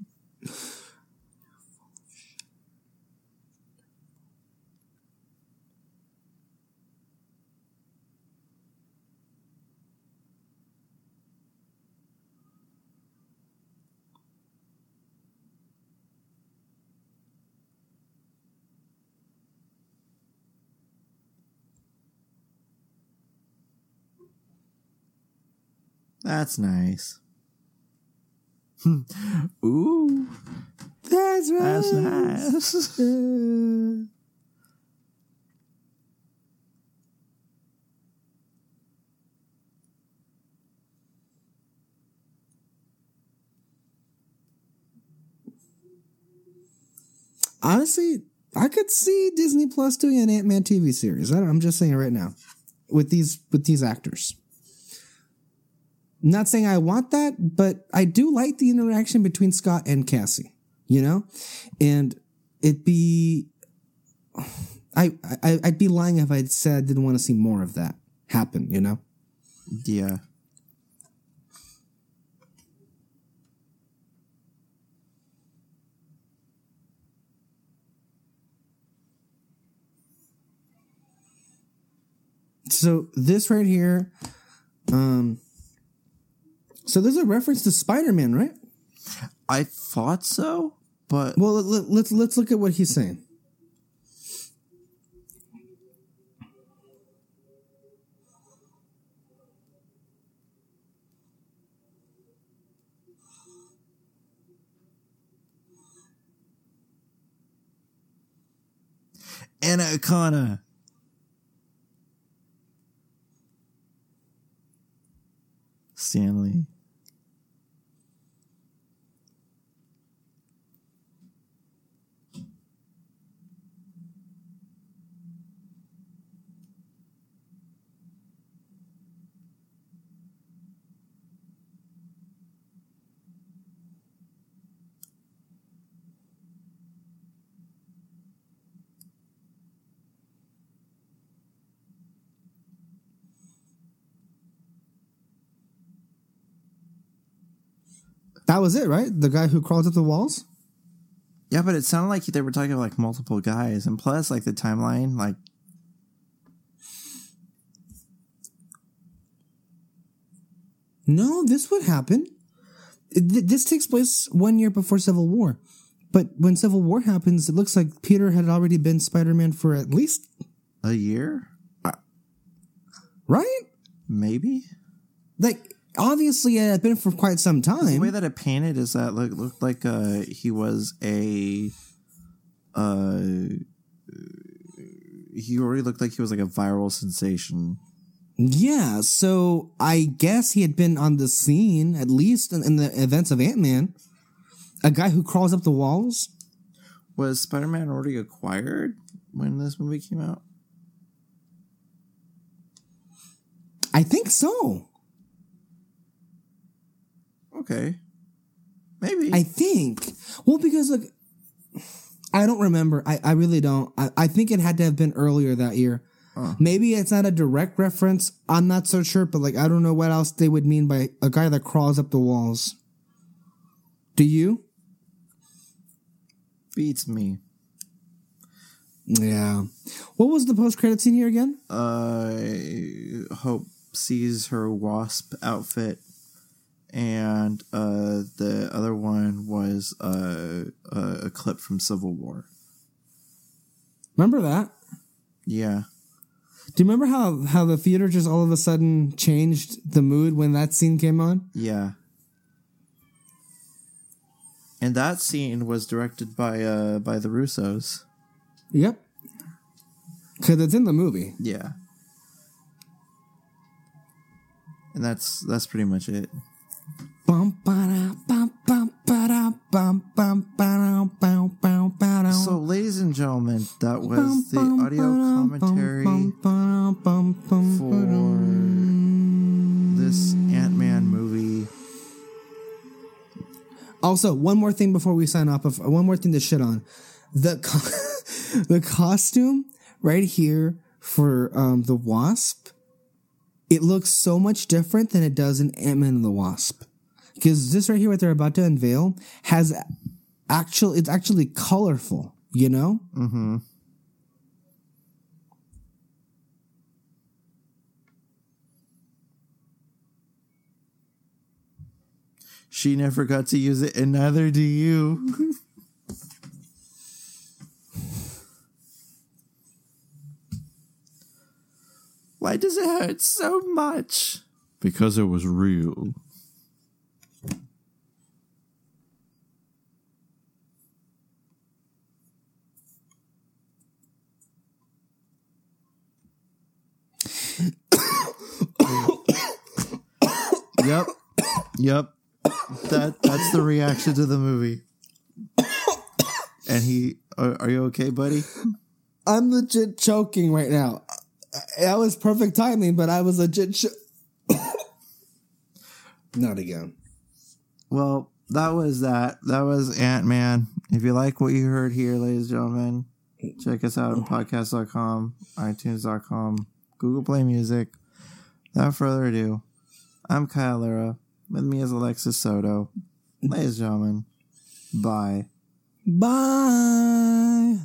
That's nice. [LAUGHS] Ooh, That's right. that's nice. [LAUGHS] Honestly, I could see Disney Plus doing an Ant Man TV series. I am just saying it right now, with these with these actors. Not saying I want that, but I do like the interaction between Scott and Cassie, you know? And it'd be, I, I, I'd be lying if I said I didn't want to see more of that happen, you know? Yeah. So this right here, um, so there's a reference to Spider Man, right? I thought so, but Well, let, let's let's look at what he's saying. Anna Anaconda. Stanley. That was it, right? The guy who crawls up the walls. Yeah, but it sounded like they were talking about like multiple guys, and plus, like the timeline, like No, this would happen. This takes place one year before Civil War. But when Civil War happens, it looks like Peter had already been Spider Man for at least, a year, right? maybe. Like, obviously, it had been for quite some time. The way that it painted is that look looked like uh he was a uh he already looked like he was like a viral sensation. Yeah, so I guess he had been on the scene, at least in, in the events of Ant Man. A guy who crawls up the walls. Was Spider Man already acquired when this movie came out? I think so. Okay, maybe. I think. Well, because look, I don't remember. I, I really don't. I, I think it had to have been earlier that year. Maybe it's not a direct reference. I'm not so sure, but like I don't know what else they would mean by a guy that crawls up the walls. Do you? Beats me. Yeah. What was the post credit scene here again? uh hope sees her wasp outfit and uh the other one was uh a, a clip from civil war Remember that? yeah Do you remember how how the theater just all of a sudden changed the mood when that scene came on? yeah and that scene was directed by uh by the russos Yep. Cause it's in the movie. yeah and that's that's pretty much it so ladies and gentlemen that was the audio commentary bum, ba-da, bum, bum, for this ant-man movie Also, one more thing before we sign off. of- One more thing to shit on. The co- [LAUGHS] the costume right here for um, the Wasp. It looks so much different than it does in Ant Man and the Wasp. Because this right here, what they're about to unveil, has actual. It's actually colorful. You know. Mm-hmm. She never got to use it, and neither do you. [LAUGHS] Why does it hurt so much? Because it was real. Yep. Yep. That that's the reaction to the movie. And he are, are you okay, buddy? I'm legit choking right now. That was perfect timing, but I was legit. Cho- [COUGHS] Not again. Well, that was that. That was Ant Man. If you like what you heard here, ladies and gentlemen, check us out on podcast.com, iTunes.com, Google Play Music. Without further ado, I'm Kyle Lira. With me is Alexis Soto. Ladies and gentlemen, bye. Bye.